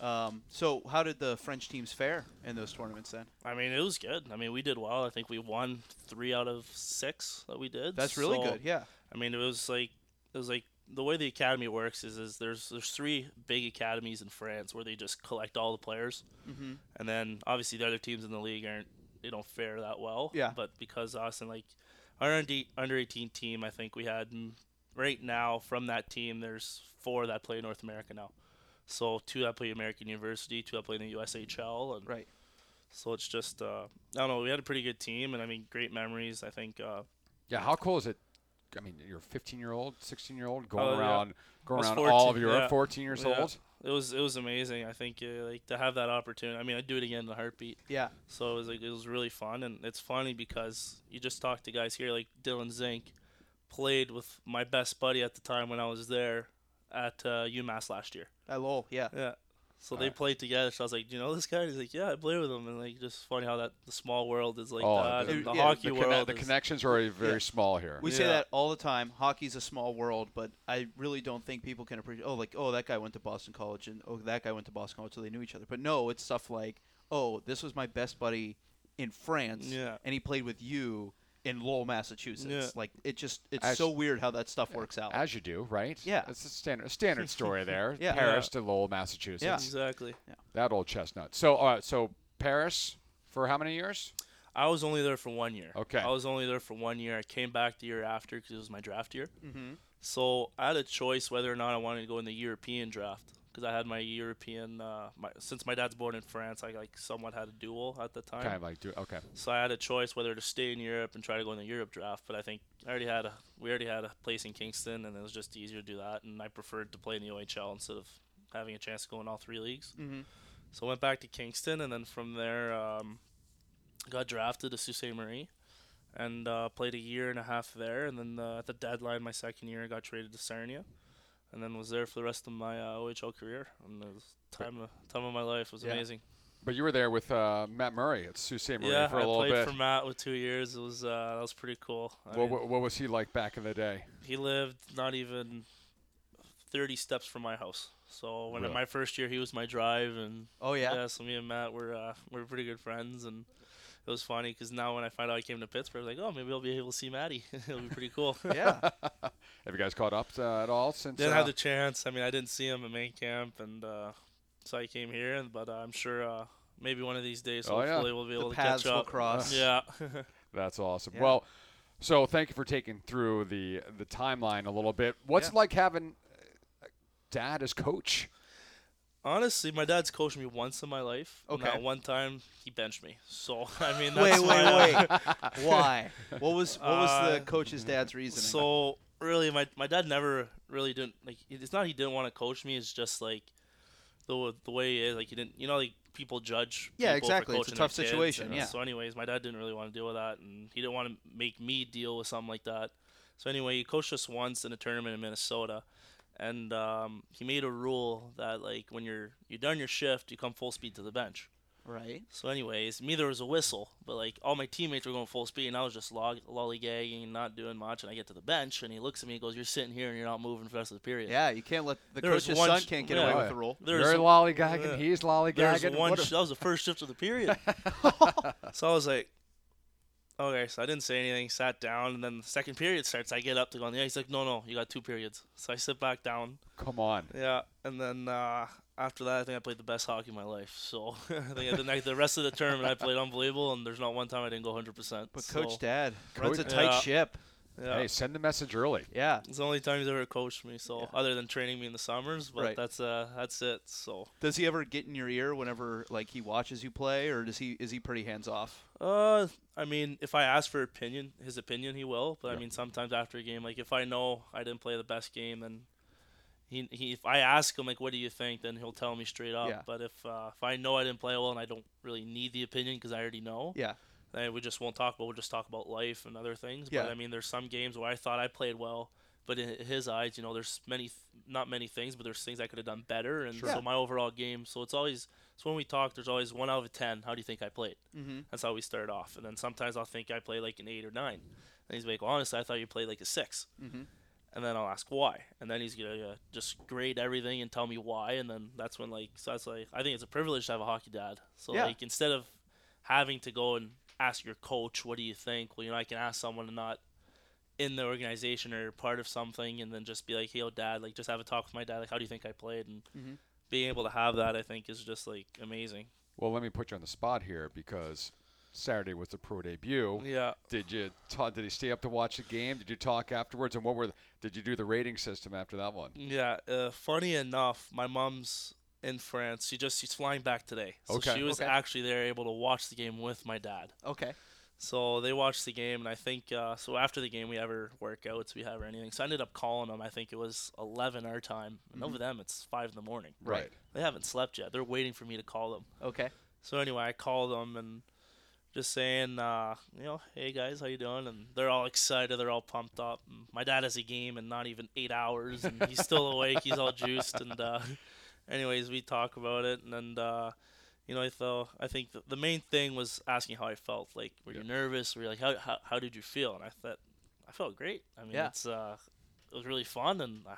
Um, so how did the French teams fare in those tournaments then? I mean, it was good. I mean, we did well. I think we won three out of six that we did. That's really So, good. Yeah. I mean, it was like it was like the way the academy works is is there's there's three big academies in France where they just collect all the players, Mm-hmm. and then obviously the other teams in the league aren't they don't fare that well. Yeah. But because us and like our under under 18 team, I think we had mm, right now from that team there's four that play North America now. So two that play American University, two that play in the USHL, and Right. so it's just uh, I don't know. We had a pretty good team, and I mean, great memories. I think uh, Yeah, how cool is it? I mean, you're a 15 year old, 16 year old going Oh, yeah. around, going I was around all of Europe, yeah. 14 years Yeah. old. it was it was amazing. I think uh, like to have that opportunity. I mean, I'd do it again in a heartbeat. Yeah. So it was like it was really fun, and it's funny because you just talk to guys here like Dylan Zink, played with my best buddy at the time when I was there at uh, UMass last year. At Lowell. Yeah. Yeah. So they Alright. played together. So I was like, "Do you know this guy?" He's like, "Yeah, I play with him." And like, just funny how that the small world is like Oh, that, the- and the yeah, hockey the, conne- world. the connections are very Yeah. small here. We say that all the time. Hockey's a small world, but I really don't think people can appreciate. Oh, like oh, that guy went to Boston College, and oh, that guy went to Boston College, so they knew each other. But no, it's stuff like oh, this was my best buddy in France, Yeah. and he played with you in Lowell, Massachusetts. Yeah. Like it just it's As- so weird how that stuff works out. As you do, right? Yeah. It's a standard a standard story there. Yeah. Paris to Lowell, Massachusetts. Yeah. exactly. Yeah. That old chestnut. So, uh, so Paris for how many years? I was only there for one year. Okay. I was only there for one year. I came back the year after because it was my draft year. mm-hmm. So I had a choice whether or not I wanted to go in the European draft because I had my European. Uh, my, since my dad's born in France, I like somewhat had a dual at the time. Kind of like okay. So I had a choice whether to stay in Europe and try to go in the Europe draft. But I think I already had a we already had a place in Kingston, and it was just easier to do that. And I preferred to play in the OHL instead of having a chance to go in all three leagues. Mm-hmm. So I went back to Kingston, and then from there, um, got drafted to Sault Ste. Marie, and uh, played a year and a half there. And then uh, at the deadline, my second year, I got traded to Sarnia, and then was there for the rest of my uh, OHL career. And it was time of, time of my life. Was Yeah. amazing. But you were there with uh, Matt Murray at Sault Ste. Marie yeah, for a I little bit. Yeah, I played for Matt with two years. It was uh, that was pretty cool. What, mean, what, what was he like back in the day? he lived not even 30 steps from my house. So when Really? my first year, he was my drive, and Oh yeah. so me and Matt were uh, we're pretty good friends, and it was funny because now when I find out I came to Pittsburgh, I was like, oh, maybe I'll be able to see Maddie. It'll be pretty cool. yeah. Have you guys caught up uh, at all since? Didn't uh, have the chance. I mean, I didn't see him at main camp, and uh, so I came here. But uh, I'm sure uh, maybe one of these days, Oh, yeah. hopefully, we'll be The able to catch will up. cross. Yeah. That's awesome. Yeah. Well, so thank you for taking through the the timeline a little bit. What's Yeah. it like having uh, dad as coach? Honestly, my dad's coached me once in my life. and Okay. that one time he benched me. So I mean, Wait, that's wait, uh, wait. Why? What was what was the Uh, coach's dad's reasoning? So really, my my dad never really didn't like. It's not he didn't want to coach me. It's just like the the way he is. Like he didn't. You know, like people judge. Yeah, people for exactly. It's a tough situation, and yeah. So, anyways, my dad didn't really want to deal with that, and he didn't want to make me deal with something like that. So anyway, he coached us once in a tournament in Minnesota, and um, he made a rule that like when you're you're done your shift, you come full speed to the bench. right. So, anyways, me there was a whistle, but like all my teammates were going full speed, and I was just log- lollygagging, not doing much. And I get to the bench, and he looks at me and goes, "You're sitting here, and you're not moving for the rest of the period." Yeah, you can't let the There coach's one son can't get yeah. away with the rule. There's You're lollygagging. yeah. He's lollygagging. one. Sh- that was the first shift of the period. so I was like, okay. So I didn't say anything. Sat down, and then the second period starts. I get up to go on the ice. He's like, no, no, you got two periods. So I sit back down. Come on. Yeah, and then uh, after that, I think I played the best hockey of my life. So I think the, next, the rest of the tournament I played unbelievable, and there's not one time I didn't go 100. percent But so, Coach Dad runs a tight Yeah. ship. yeah. Hey, send the message early. Yeah. It's the only time he's ever coached me. So Yeah. other than training me in the summers, but Right. that's uh that's it. So Does he ever get in your ear whenever like he watches you play, or does he is he pretty hands off? Uh, I mean, if I ask for opinion, his opinion, he will. But Yeah. I mean, sometimes after a game, like if I know I didn't play the best game, then he, he if I ask him like, what do you think, then he'll tell me straight up. Yeah. But if uh, if I know I didn't play well and I don't really need the opinion because I already know, Yeah. then we just won't talk But We'll just talk about life and other things. Yeah. But I mean, there's some games where I thought I played well, but in his eyes, you know, there's many, th- not many things, but there's things I could have done better. And Sure. so my overall game. So it's always. So when we talk, there's always one out of ten. How do you think I played? Mm-hmm. That's how we start off. And then sometimes I'll think I played like an eight or nine. And he's like, well, honestly, I thought you played like a six. Mm-hmm. And then I'll ask why. And then he's gonna uh, just grade everything and tell me why. And then that's when like, so that's like, I think it's a privilege to have a hockey dad. So Yeah. like, instead of having to go and ask your coach, what do you think? Well, you know, I can ask someone and not in the organization or part of something, and then just be like, hey, yo, dad, like, just have a talk with my dad. Like, how do you think I played? And Mhm. Being able to have that, I think, is just like amazing. Well, let me put you on the spot here because Saturday was the pro debut. Yeah. Did you ta- did he stay up to watch the game? Did you talk afterwards? And what were the, did you do the rating system after that one? Yeah, uh, funny enough, my mom's in France. She just she's flying back today, so Okay. she was Okay. actually there, able to watch the game with my dad. Okay. So they watched the game, and I think uh, so. After the game, we have our workouts, we have our anything. So I ended up calling them. I think it was 11 our time, and over them it's five in the morning. Right. They haven't slept yet. They're waiting for me to call them. Okay. So anyway, I called them and just saying, uh, you know, hey guys, how you doing? And they're all excited. They're all pumped up. And my dad has a game in not even eight hours, and he's still awake. He's all juiced, and uh, anyways, we talk about it, and then uh, you know, I thought I think the, the main thing was asking how I felt. Like, were you nervous? Were you like, how, how how did you feel? And I thought I felt great. I mean, Yeah. it's uh, it was really fun, and I,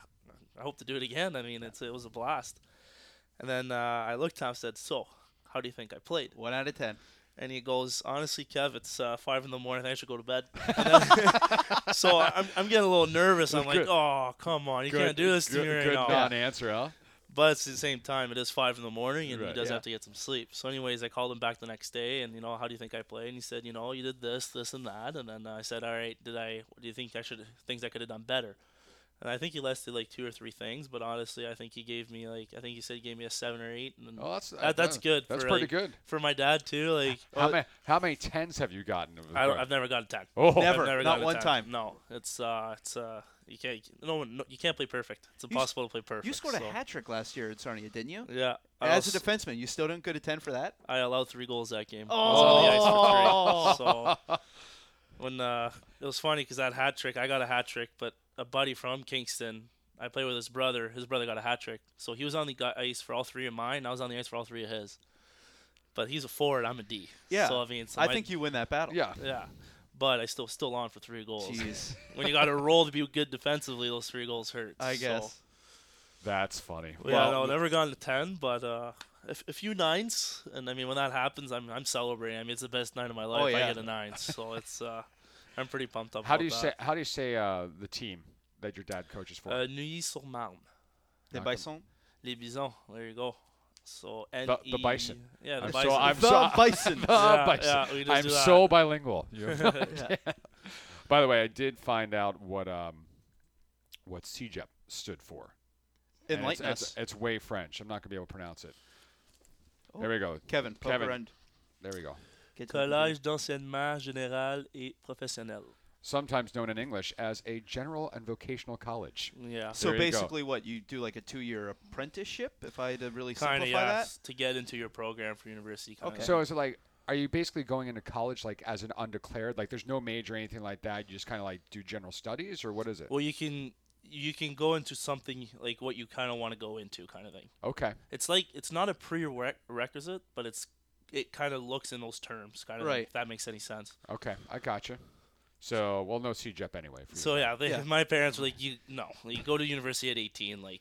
I hope to do it again. I mean, it's it was a blast. And then uh, I looked at him and said, "So, how do you think I played?" One out of ten. And he goes, "Honestly, Kev, it's uh, five in the morning. I should go to bed." So I'm, I'm getting a little nervous. I'm like, Good. "Oh, come on, you can't do this to good, me right good now." non-answer, huh? But at the same time, it is five in the morning, and he does yeah. have to get some sleep. So, anyways, I called him back the next day, and you know, how do you think I played? And he said, you know, you did this, this, and that. And then uh, I said, all right, did I? What do you think I should? Things I could have done better. And I think he listed like two or three things, but honestly, I think he gave me like I think he said he gave me a seven or eight, and Oh, that's That- that's good That's for, pretty like, good. for my dad too. Like, How oh, many how many tens have you gotten? I, I've never got a ten. Oh, Never. Never not got one time. No, it's uh, it's uh, you can't no one no, you can't play perfect. It's s- impossible to play perfect. You scored a hat trick last year at Sarnia, didn't you? Yeah, I As a was- defenseman, you still didn't get a ten for that. I allowed three goals that game. I was on the ice for Oh. three. So when uh, it was funny because that hat trick, I got a hat trick, but a buddy from Kingston, I played with his brother. His brother got a hat trick, so he was on the ice for all three of mine. and I was on the ice for all three of his. But he's a forward. I'm a D. Yeah. So I mean, so I my- think you win that battle. yeah. Yeah. But I still still on for three goals. Jeez. when you got to roll to be good defensively, those three goals hurt. I So- guess. That's funny. yeah, Well, no, never gone to ten, but uh, a, a few nines, and I mean when that happens, I'm I'm celebrating. I mean it's the best night of my life. Oh, yeah. I get a nine, so it's uh, I'm pretty pumped up. How do you about say how do you say uh, the team that your dad coaches for? that. Uh, Neuilly-sur-Marne, The Bison. les Bisons. There you go. So the N-E- bison. Yeah, the I'm bison. so I'm The so Bison. the Yeah, bison. yeah, I'm so bilingual. You have no Yeah. By the way, I did find out what um what CEGEP stood for. And it's, Enlighten it's, us. it's way French. I'm not gonna be able to pronounce it. Oh. There we go. Kevin, poke Kevin. around. There we go. Get to the Collège d'enseignement général et professionnel. Sometimes known in English as a general and vocational college. Yeah. So There you go. basically, what you do like a two-year apprenticeship? If I had to really Kind of simplify yeah, that. to get into your program for university. Kinda. Okay. So is it like are you basically going into college like as an undeclared? Like there's no major or anything like that. You just kind of like do general studies or what is it? Well, you can you can go into something like what you kind of want to go into, kind of thing. Okay. It's like it's not a prerequisite, but it's it kind of looks in those terms, kind of. Right. If that makes any sense. Okay. I gotcha. So well, no CEGEP anyway. For So yeah, they, Yeah. my parents were like, you no, you go to university at 18, like.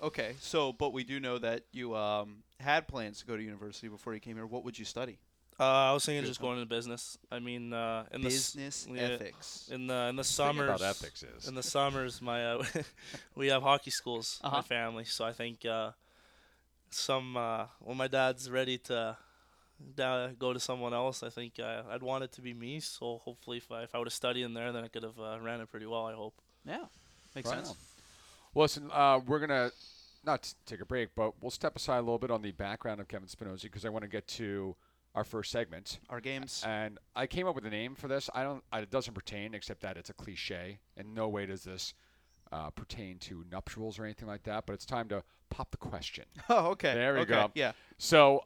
Okay, so but we do know that you um, had plans to go to university before you came here. What would you study? Uh, I was thinking Good just going into business. I mean, uh, in the s- Business yeah. ethics. in the in the Thing summers. about ethics is In the summers, my uh, we have hockey schools in Uh-huh. my family, so I think uh, some uh, when my dad's ready to da- go to someone else, I think uh, I'd want it to be me. So hopefully, if I if I would have studied in there, then I could have uh, ran it pretty well. I hope. Yeah, makes Right sense. on. Well, listen, uh, we're gonna not take a break, but we'll step aside a little bit on the background of Kevin Spinozzi because I want to get to our first segment. Our games. And I came up with a name for this. I don't. I, it doesn't pertain, except that it's a cliche. In no way does this uh, pertain to nuptials or anything like that. But it's time to pop the question. Oh, okay. There we okay. go. Yeah, So,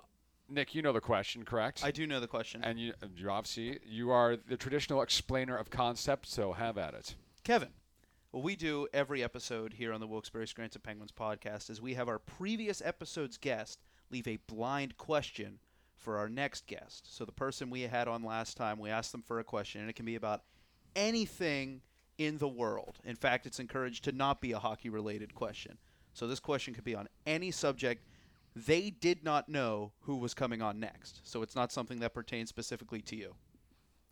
Nick, you know the question, correct? I do know the question. and you, you obviously you are the traditional explainer of concepts. So have at it. Kevin, what we do every episode here on the Wilkes-Barre Scranton Penguins podcast is we have our previous episode's guest leave a blind question for our next guest. So the person we had on last time, we asked them for a question, and it can be about anything in the world. In fact, it's encouraged to not be a hockey-related question. So this question could be on any subject. They did not know who was coming on next, so it's not something that pertains specifically to you.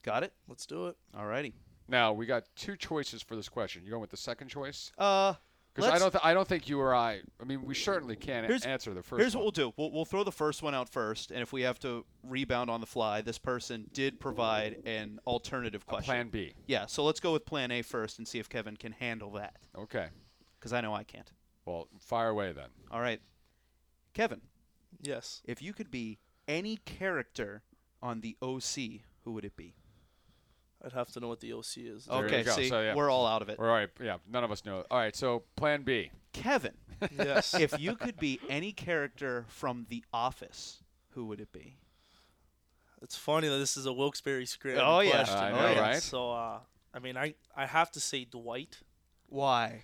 Got it? Let's do it. Alrighty. Now we got two choices for this question. You going with the second choice? Uh, Because I don't, th- I don't think you or I. I mean, we certainly can Here's- answer the first. Here's one. what we'll do. We'll, we'll throw the first one out first, and if we have to rebound on the fly, this person did provide an alternative A question. plan B. Yeah, so let's go with plan A first and see if Kevin can handle that, Okay. because I know I can't. Well, fire away then. All right. Kevin, Yes. if you could be any character on the OC, who would it be? I'd have to know what the OC is. There you okay, go. see, So, yeah. we're all out of it. All right. Yeah. None of us know. All right. So plan B. Kevin, yes. if you could be any character from The Office, who would it be? It's funny that this is a Wilkes-Barre script. Oh, yeah. question. I know, right? right? So, uh, I mean, I I have to say Dwight. Why?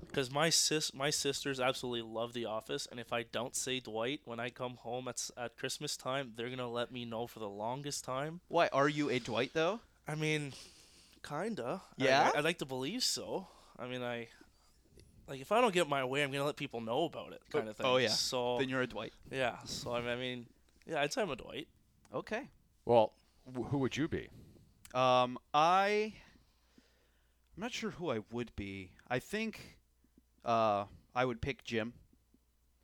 Because my sis, my sisters absolutely love The Office, and if I don't say Dwight when I come home at at Christmas time, they're gonna let me know for the longest time. Why are you a Dwight though? I mean, kinda. I- Yeah? I, would like to believe so. I mean, I like if I don't get my way, I'm gonna let people know about it, kind of thing. oh, yeah. So Then you're a Dwight. yeah. So I mean, I mean, yeah, I'd say I'm a Dwight. Okay. Well, wh- who would you be? Um, I. I'm not sure who I would be. I think, uh, I would pick Jim,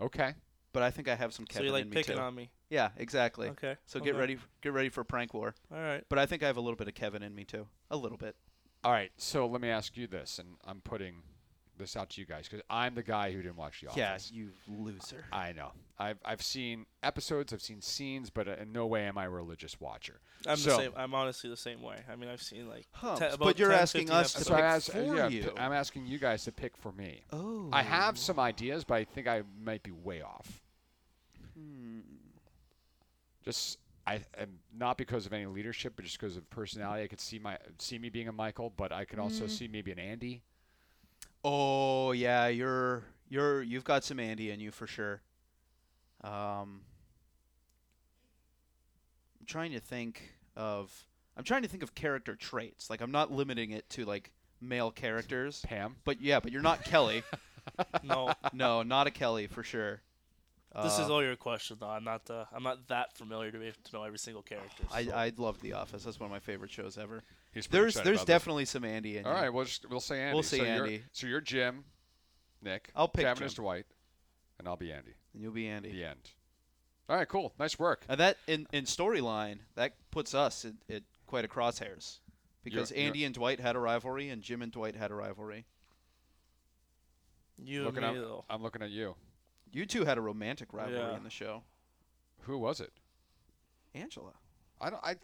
Okay. but I think I have some Kevin in the middle. so you like in me picking too. on me? Yeah, exactly. Okay. So get okay. ready, get ready for prank war. All right. But I think I have a little bit of Kevin in me too. A little bit. All right. So let me ask you this, and I'm putting this out to you guys because I'm the guy who didn't watch The Yeah, Office. you loser. I know. I've I've seen episodes, I've seen scenes, but uh, in no way am I a religious watcher. I'm So- the same. I'm honestly the same way. I mean, I've seen like. Huh, te- but you're 10, asking 15 us to. So pick ask- for yeah, you. I'm asking you guys to pick for me. Oh. I have some ideas, but I think I might be way off. Hmm. Just I am not because of any leadership, but just because of personality. I could see my see me being a Michael, but I could also see maybe an Andy. Oh yeah, you're you're you've got some Andy in you for sure. Um, I'm trying to think of I'm trying to think of character traits. Like I'm not limiting it to like male characters, Pam. but yeah, but you're not Kelly. No, no, not a Kelly for sure. this is Uh, all your question though. I'm not. Uh, I'm not that familiar to be to know every single character. I so- I love The Office. That's one of my favorite shows ever. He's There's there's about this. definitely some Andy in All you. right, we'll just we'll say Andy. We'll say so You're, Andy. so you're Jim, Nick. I'll pick Kevin is Dwight, and I'll be Andy. And you'll be Andy. The end. All right, cool. Nice work. And that in in storyline that puts us at, at quite a crosshairs because You're- Andy and Dwight had a rivalry and Jim and Dwight had a rivalry. you and looking me at. I'm looking at you. You two had a romantic rivalry Yeah. in the show. Who was it? Angela. I don't. I.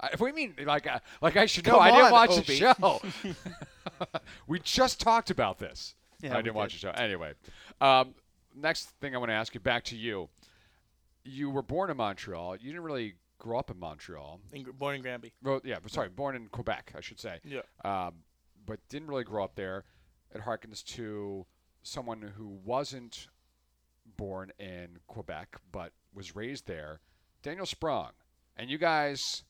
I if we mean like uh, like I should know, Come I didn't watch Obi. the show. we just talked about this. Yeah, I didn't watch the show. Anyway, um, next thing I want to ask you, back to you. You were born in Montreal. You didn't really grow up in Montreal. In, born in Granby. Well, yeah, sorry, born in Quebec, I should say. Yeah. Um, but didn't really grow up there. It harkens to someone who wasn't born in Quebec but was raised there, Daniel Sprong. And you guys,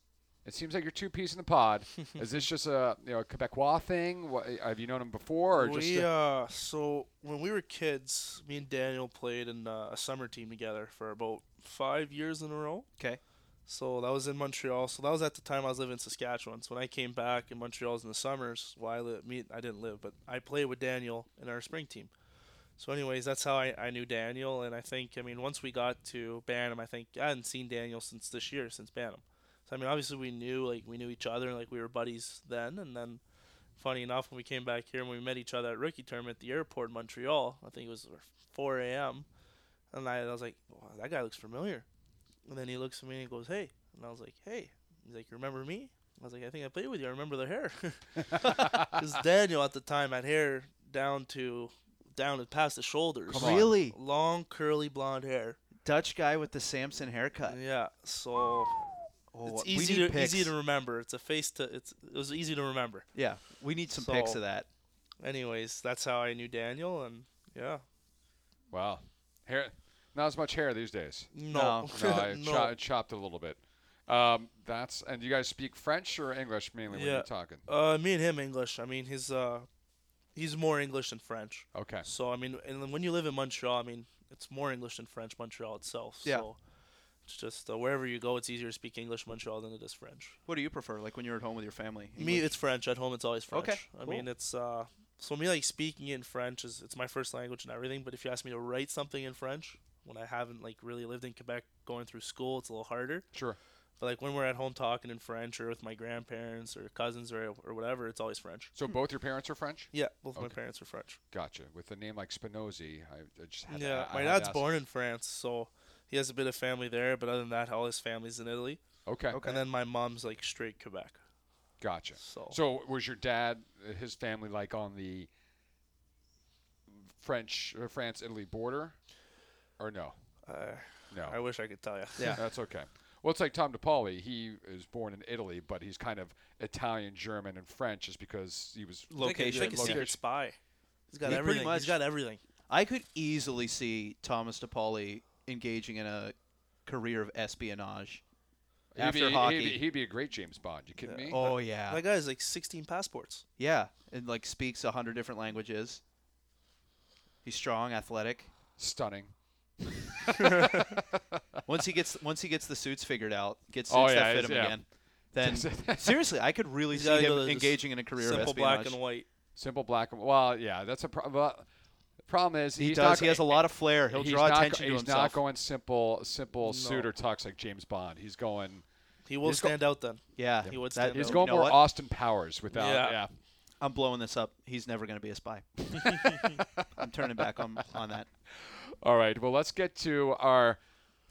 it seems like you're two peas in the pod. Is this just a you know a Quebecois thing? What, have you known him before, or just we a- uh, so when we were kids, me and Daniel played in uh, a summer team together for about five years in a row. Okay. So that was in Montreal. So that was at the time I was living in Saskatchewan. So when I came back in Montreal in the summers, well, I li- me I didn't live, but I played with Daniel in our spring team. So, anyways, that's how I, I knew Daniel, and I think I mean once we got to Bantam, I think I hadn't seen Daniel since this year, since Bantam. So I mean, obviously we knew like we knew each other, and like we were buddies then, and then. Funny enough, when we came back here and we met each other at rookie tournament at the airport in Montreal, I think it was 4 a.m. And I, I was like, wow, that guy looks familiar. And then he looks at me and he goes, "Hey," and I was like, "Hey." He's like, "You remember me?" I was like, "I think I played with you. I remember the hair." Because Daniel at the time had hair down to down and past the shoulders. Really? Long curly blonde hair. Dutch guy with the Samson haircut. Yeah. So Oh, it's easy to pics. easy to remember. It's a face to it's it was easy to remember. Yeah, we need some pics of that. Anyways, that's how I knew Daniel, and yeah. wow, hair? Not as much hair these days. No. No, I No. cho- chopped a little bit. Um, that's and you guys speak French or English mainly when you're talking. Uh, me and him English. I mean, he's uh, he's more English than French. Okay. So I mean, and when you live in Montreal, I mean, it's more English than French. Montreal itself. Yeah. So it's just uh, wherever you go, it's easier to speak English Montreal than it is French. What do you prefer? Like when you're at home with your family? Me, it's French. At home, it's always French. Okay, I cool. mean, it's uh, so me like speaking in French is it's my first language and everything. But if you ask me to write something in French when I haven't like really lived in Quebec, going through school, it's a little harder. Sure. But like when we're at home talking in French or with my grandparents or cousins or or whatever, it's always French. So both your parents are French? Yeah, both my parents are French. Gotcha. With a name like Spinozzi, I, I just had to, Yeah, I my had to dad's ask. born in France, so he has a bit of family there. But other than that, all his family's in Italy. Okay. Okay. And then my mom's like straight Quebec. Gotcha. So, So was your dad, uh, his family, like on the French, uh, France, Italy border, or no? uh, No. I wish I could tell you. Yeah. That's okay. Well, it's like Tom Di Pauli. He is born in Italy, but he's kind of Italian, German, and French, just because he was. Like a- Location. like secret Location. spy. He's got Yeah, pretty everything. much. He's got everything. I could easily see Thomas Di Pauli engaging in a career of espionage He'd after be, hockey. He'd be, he'd be a great James Bond. You kidding me? oh yeah, That guy has like 16 passports. yeah, and like speaks a hundred different languages. He's strong, athletic. Stunning. Once he gets once he gets the suits figured out, gets oh, suits Oh, yeah, that fit him yeah. again, then seriously, I could really see him go to this engaging in a career of espionage. Simple espionage. black and white. Simple black. and Well, yeah, that's a problem. The problem is He does. Not, he has a lot of flair. He'll he's draw not, attention to He's himself. He's not going simple, simple suit No. or tux like James Bond. He's going. He will He's go- stand out then. yeah, He would that- stand He's No, going you know more what? Austin Powers without. Yeah. Yeah. I'm blowing this up. He's never going to be a spy. I'm turning back on on that. All right. Well, let's get to our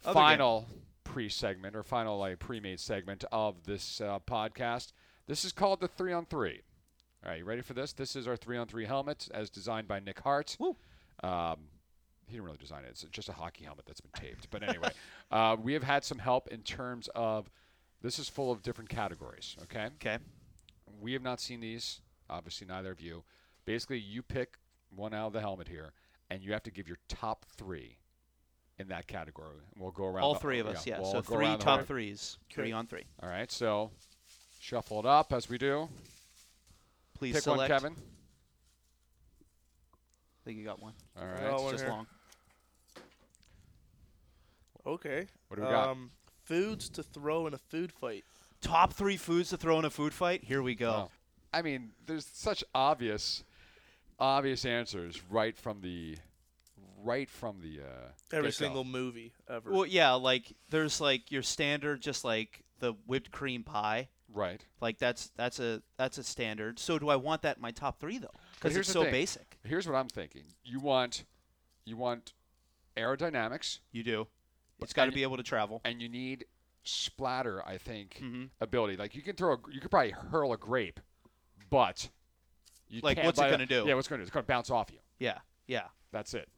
Other final pre-segment or final like pre-made segment of this uh, podcast. This is called the three on three. All right, you ready for this? This is our three on three helmet as designed by Nick Hart. Um, he didn't really design it. It's just a hockey helmet that's been taped. But anyway, uh, we have had some help in terms of this is full of different categories. Okay. Okay. We have not seen these. Obviously, neither of you. Basically, you pick one out of the helmet here, and you have to give your top three in that category. And we'll go around. All the- three of us. Yeah. we'll so three top threes. Three on three. All right. So shuffle it up as we do. Please Pick select. one, Kevin. I think you got one. All right. I It's one just here. long. Okay. What do we got? Um, foods to throw in a food fight. Top three foods to throw in a food fight. Here we go. Oh. I mean, there's such obvious, obvious answers right from the, right from the. Uh, Every get-go. single movie ever. Well, yeah, like there's like your standard, just like the whipped cream pie. Right. Like that's that's a that's a standard. So do I want that in my top three though? Because here's it's so thing. basic. Here's what I'm thinking. You want, you want, aerodynamics, You do. It's got to be able to travel. and you need splatter. I think Mhm. ability. Like you can throw, a, you could probably hurl a grape, but you Like, can't what's it gonna do? Yeah, what's gonna do? It's gonna bounce off you. Yeah, yeah. That's it.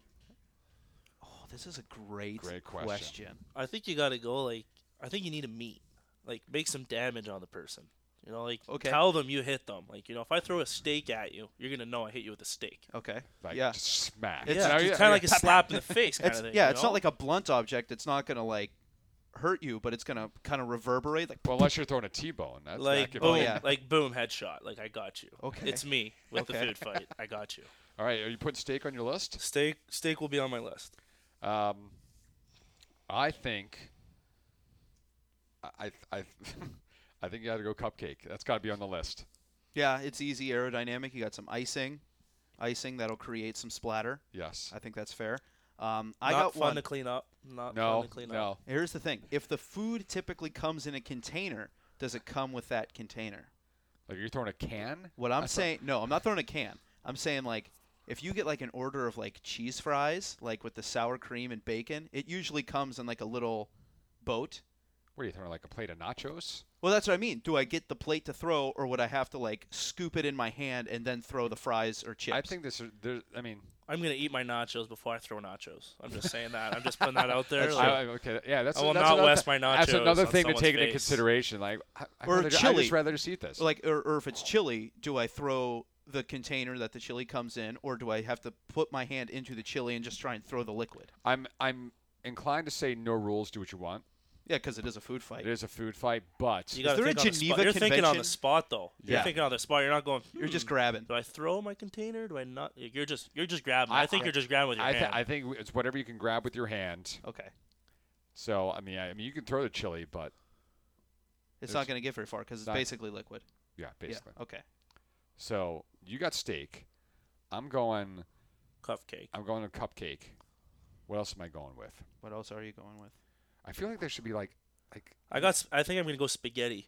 Oh, this is a great, Great question. I think you got to go like. I think you need a meat. Like make some damage on the person. You know, like Okay. tell them you hit them. Like you know, if I throw a steak at you, you're gonna know I hit you with a steak. Okay. Like yeah. smack. It's- yeah, it's kind of like a slap in the face kind It's, of thing. yeah, it's know? not like a blunt object. It's not gonna like hurt you, but it's gonna kind of reverberate. Like Well, unless you're throwing a T-bone. That's like could boom, be- yeah. like boom, headshot. Like I got you. Okay. It's me with Okay. the food fight. I got you. All right, are you putting steak on your list? Steak, steak will be on my list. Um, I think. I I I think you got to go cupcake. That's got to be on the list. yeah, it's easy aerodynamic. You got some icing, icing that'll create some splatter. Yes. I think that's fair. Um, I Not got fun one. to clean up. Not No. fun to clean No. up. Here's the thing: if the food typically comes in a container, does it come with that container? Like you're throwing a can. What I'm I thought- saying, no, I'm not throwing a can. I'm saying like, if you get like an order of like cheese fries, like with the sour cream and bacon, it usually comes in like a little boat. What are you throwing? Like a plate of nachos? Well, that's what I mean. Do I get the plate to throw, or would I have to like scoop it in my hand and then throw the fries or chips? I think this is. There, I mean, I'm gonna eat my nachos before I throw nachos. I'm just saying that. I'm just putting that out there. That's like, I, I- okay, yeah, that's I will that's not another waste thi- my That's another on thing to someone's take into consideration. Like, I, I Or rather, I chili. just rather just eat this. like, or, or if it's chili, do I throw the container that the chili comes in, or do I have to put my hand into the chili and just try and throw the liquid? I'm I'm inclined to say no rules, do what you want. Yeah, because it is a food fight. It is a food fight, but you gotta there a think on the spot. Geneva You're thinking on the spot though. Yeah. You're thinking on the spot. You're not going. You're just "Hmm, grabbing. Do I throw my container? Do I not? You're just you're just grabbing. I- I, think I- you're just grabbing with your I, th- hand. I think it's whatever you can grab with your hand. Okay, So I mean, I, I mean, you can throw the chili, but it's not going to get very far because it's not- basically liquid. yeah, basically. Yeah. Okay. So you got steak. I'm going. Cupcake. I'm going to cupcake. What else am I going with? What else are you going with? I feel like there should be like, like I got. I think I'm gonna go spaghetti.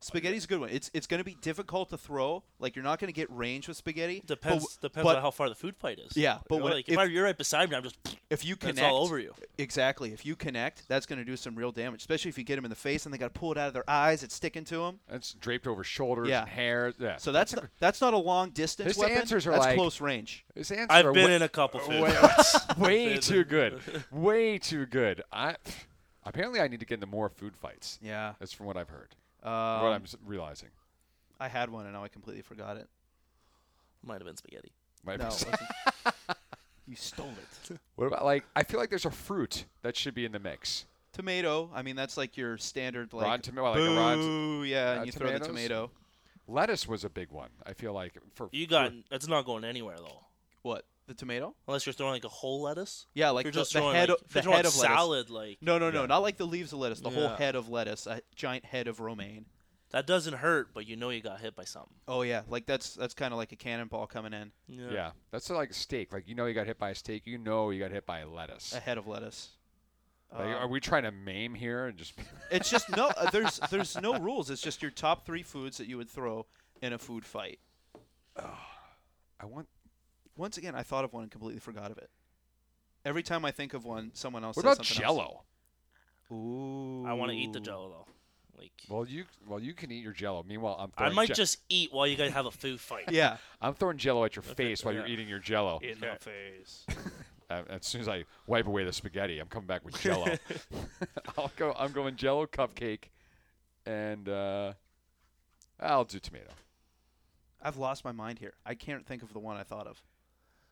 Spaghetti's a good one. It's it's going to be difficult to throw. Like you're not going to get range with spaghetti. Depends. w- depends but on how far the food fight is. Yeah, but you know, when, like, if, if you're right beside me, I'm just. if you It's connect, all over you. Exactly. If you connect, that's going to do some real damage, especially if you get them in the face and they got to pull it out of their eyes. It's sticking to them. it's draped over shoulders Yeah. and hair. Yeah. So that's not, that's not a long distance His weapon. answers are that's like- close range. His answers I've are been way, in a couple food way, way too good. Way too good. I apparently I need to get into more food fights. Yeah. That's from what I've heard. Um, what I'm realizing. I had one and now I completely forgot it. Might have been spaghetti. Might No, be it sa- wasn't. you stole it. what about like? I feel like there's a fruit that should be in the mix. Tomato. I mean, that's like your standard like. Rotten tomato, like a boo, rotten- yeah, uh, and you throw the tomatoes? tomato. Lettuce was a big one. I feel like for You got that's not going anywhere though, What? The tomato? unless you're throwing like a whole lettuce. Yeah, like you're the, just the throwing head, like, of, you're the head of lettuce. salad, like No, no, no, Yeah. not like the leaves of lettuce. The whole head of lettuce, a giant head of romaine. that doesn't hurt, but you know you got hit by something. Oh yeah, like that's that's kind of like a cannonball coming in. Yeah. yeah. that's like a steak. Like you know you got hit by a steak. You know you got hit by a lettuce. A head of lettuce. Like, are Um, we trying to maim here and just? It's just no. Uh, there's there's no rules. It's just your top three foods that you would throw in a food fight. I want. Once again, I thought of one and completely forgot of it. Every time I think of one, someone else What says about something Jello? else. Ooh. I want to eat the Jello though. Like Well, you well you can eat your Jello. Meanwhile, I'm I throwing might Je- just eat while you guys have a food fight. Yeah. I'm throwing Jello at your Okay, face while you're yeah. eating your Jello. In Okay. the face. Uh, as soon as I wipe away the spaghetti, I'm coming back with Jello. I'll go. I'm going Jello cupcake, and uh, I'll do tomato. I've lost my mind here. I can't think of the one I thought of.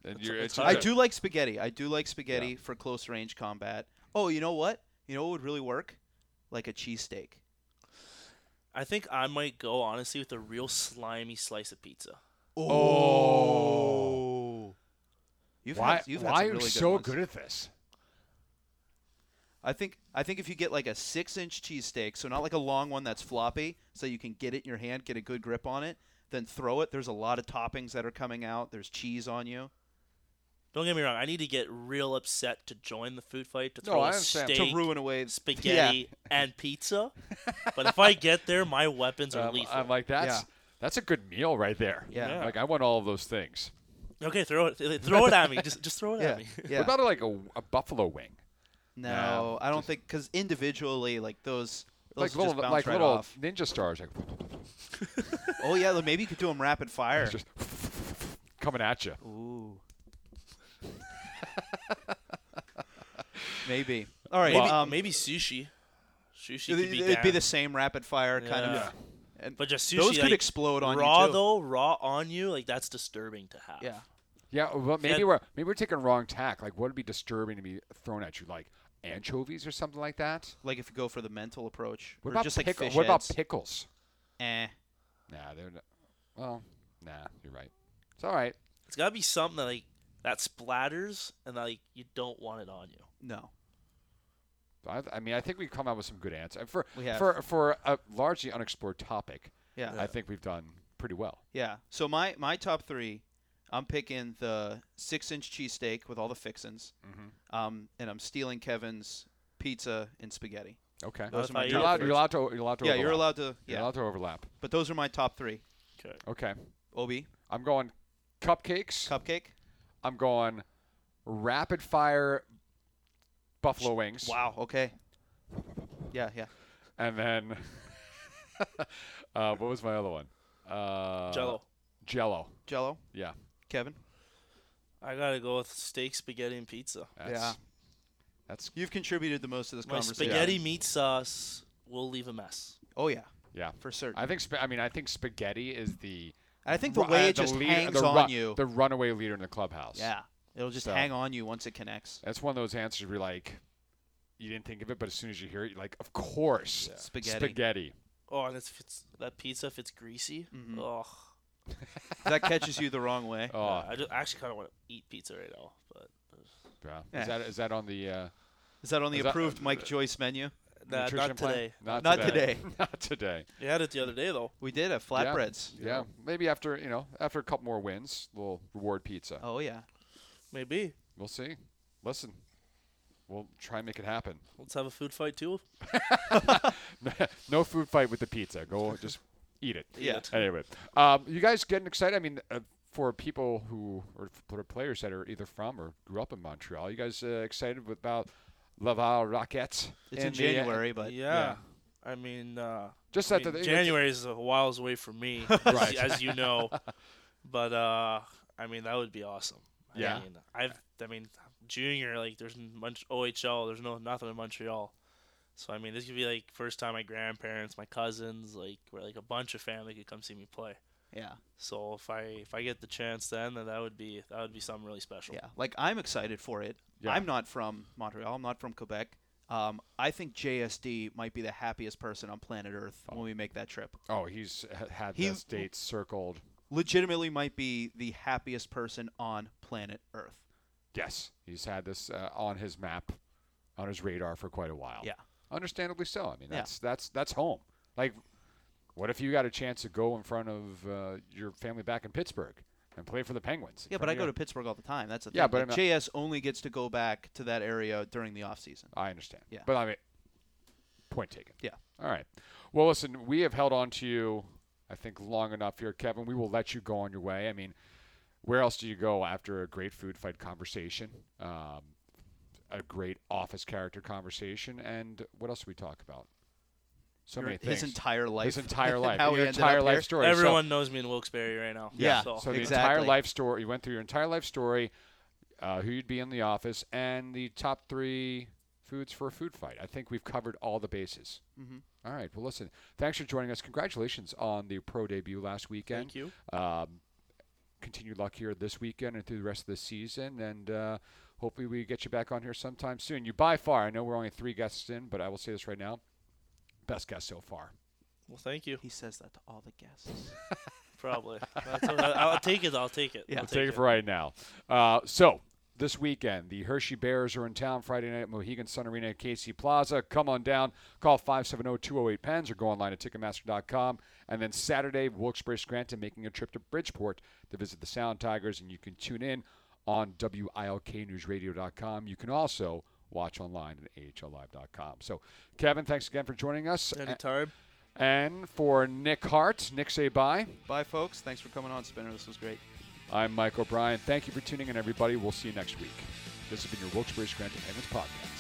And It's- you're, it's it's. I do like spaghetti. I do like spaghetti for close range combat. Oh, you know what? You know what would really work? Like a cheesesteak. I think I might go honestly with a real slimy slice of pizza. Oh. You've Why? had, you've had why some are you really so ones. good at this? I think I think if you get like a six inch cheesesteak, so not like a long one that's floppy, so you can get it in your hand, get a good grip on it, then throw it. There's a lot of toppings that are coming out. There's cheese on you. Don't get me wrong. I need to get real upset to join the food fight to No, throw I a understand. To steak, to ruin away spaghetti, and pizza. but if I get there, my weapons are Um, lethal. I'm like that's Yeah. that's a good meal right there. Yeah. Yeah. Like I want all of those things. okay, throw it. Throw it at me. Just, just throw it Yeah. at me. Yeah. What about like a, a buffalo wing? no, No, I don't just- think because individually, like those, those like little bounce like right little off. ninja stars, like Oh yeah, maybe you could do them rapid fire. just coming at you. Ooh. Maybe. All right. Maybe, um, maybe sushi. Sushi it'd, could be, it'd be the same rapid fire kind Yeah. of. And But just sushi, those could like, explode on raw you too. though, raw on you, like that's disturbing to have. Yeah. Yeah, well, maybe Yeah. we're maybe we're taking the wrong tack. Like, what would be disturbing to be thrown at you? Like anchovies or something like that? Like if you go for the mental approach, What or about just like pickle- fish What about heads. pickles? Eh. Nah, they're not. Well, nah, you're right. It's all right. It's gotta be something that like that splatters and like you don't want it on you. No. I, I mean, I think we've come out with some good answers for We have. for for a largely unexplored topic. Yeah. I think we've done pretty well. Yeah. So my my top three, I'm picking the six inch cheesesteak with all the fixins. Mm-hmm. Um, and I'm stealing Kevin's pizza and spaghetti. Okay. Those are my You're allowed. You're allowed to. You're allowed to. Yeah, overlap. you're allowed to. You're Yeah. allowed to overlap. But those are my top three. Okay. Okay. Obi, I'm going cupcakes. cupcake. I'm going rapid fire buffalo wings. Wow. Okay. Yeah, yeah. And then, uh, what was my other one? Uh, Jello. Jello. Jello. Yeah. Kevin. I gotta go with steak, spaghetti, and pizza. That's, Yeah. That's You've contributed the most to this My conversation. spaghetti meat sauce will leave a mess. Oh yeah, yeah. for certain. I think. Sp- I mean, I think spaghetti is the. I think the ru- way uh, it just lead- hangs the on ru- you. The runaway leader in the clubhouse. yeah, it'll just So- hang on you once it connects. That's one of those answers where you're like, you didn't think of it, but as soon as you hear it, you're like, of course, Spaghetti. spaghetti. Oh, and it's, if it's that pizza if it's greasy. Mhm. Oh, that catches you the wrong way. Oh, I, just, I actually kind of want to eat pizza right now, but yeah. Yeah. Is that is that on the uh, Is that on the Is that- approved Mike Joyce menu? nah, not plan? today. Not, Not today. today. Not today. You had it the other day though. We did have flatbreads. Yeah. Maybe after you know after a couple more wins, we'll reward pizza. Oh yeah. Maybe. We'll see. Listen, we'll try and make it happen. Let's have a food fight too. no food fight with the pizza. Go just eat it. Yeah. Anyway, um, you guys getting excited? I mean, uh, for people who or for players that are either from or grew up in Montreal, you guys uh, excited about Laval Rockets? It's in, the, uh, January, but yeah. I mean, uh, Just I that mean, the, January is a whiles away from me, as, Right. as you know. But uh, I mean, that would be awesome. I Yeah. mean, I've, I mean, junior like there's much OHL. There's no nothing in Montreal. So I mean, this could be like first time my grandparents, my cousins, like where like a bunch of family could come see me play. Yeah. So if I if I get the chance then, then that would be that would be something really special. Yeah. Like I'm excited for it. Yeah. I'm not from Montreal. I'm not from Quebec. Um, I think JSD might be the happiest person on planet Earth when we make that trip. Oh, he's had He- this date circled. Legitimately, might be the happiest person on planet Earth. Yes, he's had this uh, on his map, on his radar for quite a while. Yeah. understandably so. I mean, Yeah. that's that's that's home. Like, what if you got a chance to go in front of uh, your family back in Pittsburgh and play for the Penguins? Yeah, but I go to Pittsburgh all the time. That's the Yeah, thing. but Like, JS only gets to go back to that area during the off season. I understand. Yeah. But I mean, point taken. Yeah. All right. Well, listen, we have held on to you, I think, long enough here, Kevin. We will let you go on your way. I mean, where else do you go after a great food fight conversation, um, a great office character conversation, and what else do we talk about? So Your- many things. His entire life. His entire life. How he your ended entire life here. story. So- Everyone knows me in Wilkes-Barre right now. Yeah. So, So, the entire life story. You went through your entire life story, uh, who you'd be in the office, and the top three foods for a food fight. I think we've covered all the bases. Mhm. All right. Well, listen. Thanks for joining us. Congratulations on the pro debut last weekend. thank you. Um, continued luck here this weekend and through the rest of the season, and uh, hopefully we get you back on here sometime soon. You by far, I know we're only three guests in, but I will say this right now, best guest so far. Well, thank you. He says that to all the guests. Probably. That's what- I'll take it. I'll take it. Yeah. I'll I'll take it for right now. Uh, so this weekend, the Hershey Bears are in town Friday night at Mohegan Sun Arena at Casey Plaza. Come on down. Call 570-208-PENS or go online at Ticketmaster.com. And then Saturday, Wilkes-Barre Scranton making a trip to Bridgeport to visit the Sound Tigers, and you can tune in on WILKNewsRadio.com. You can also watch online at AHLLive.com. So, Kevin, thanks again for joining us. Anytime. And for Nick Hart, Nick say bye. Bye, folks. Thanks for coming on, Spinner. This was great. I'm Mike O'Brien. Thank you for tuning in, everybody. We'll see you next week. This has been your Wilkes-Barre Scranton Penguins podcast.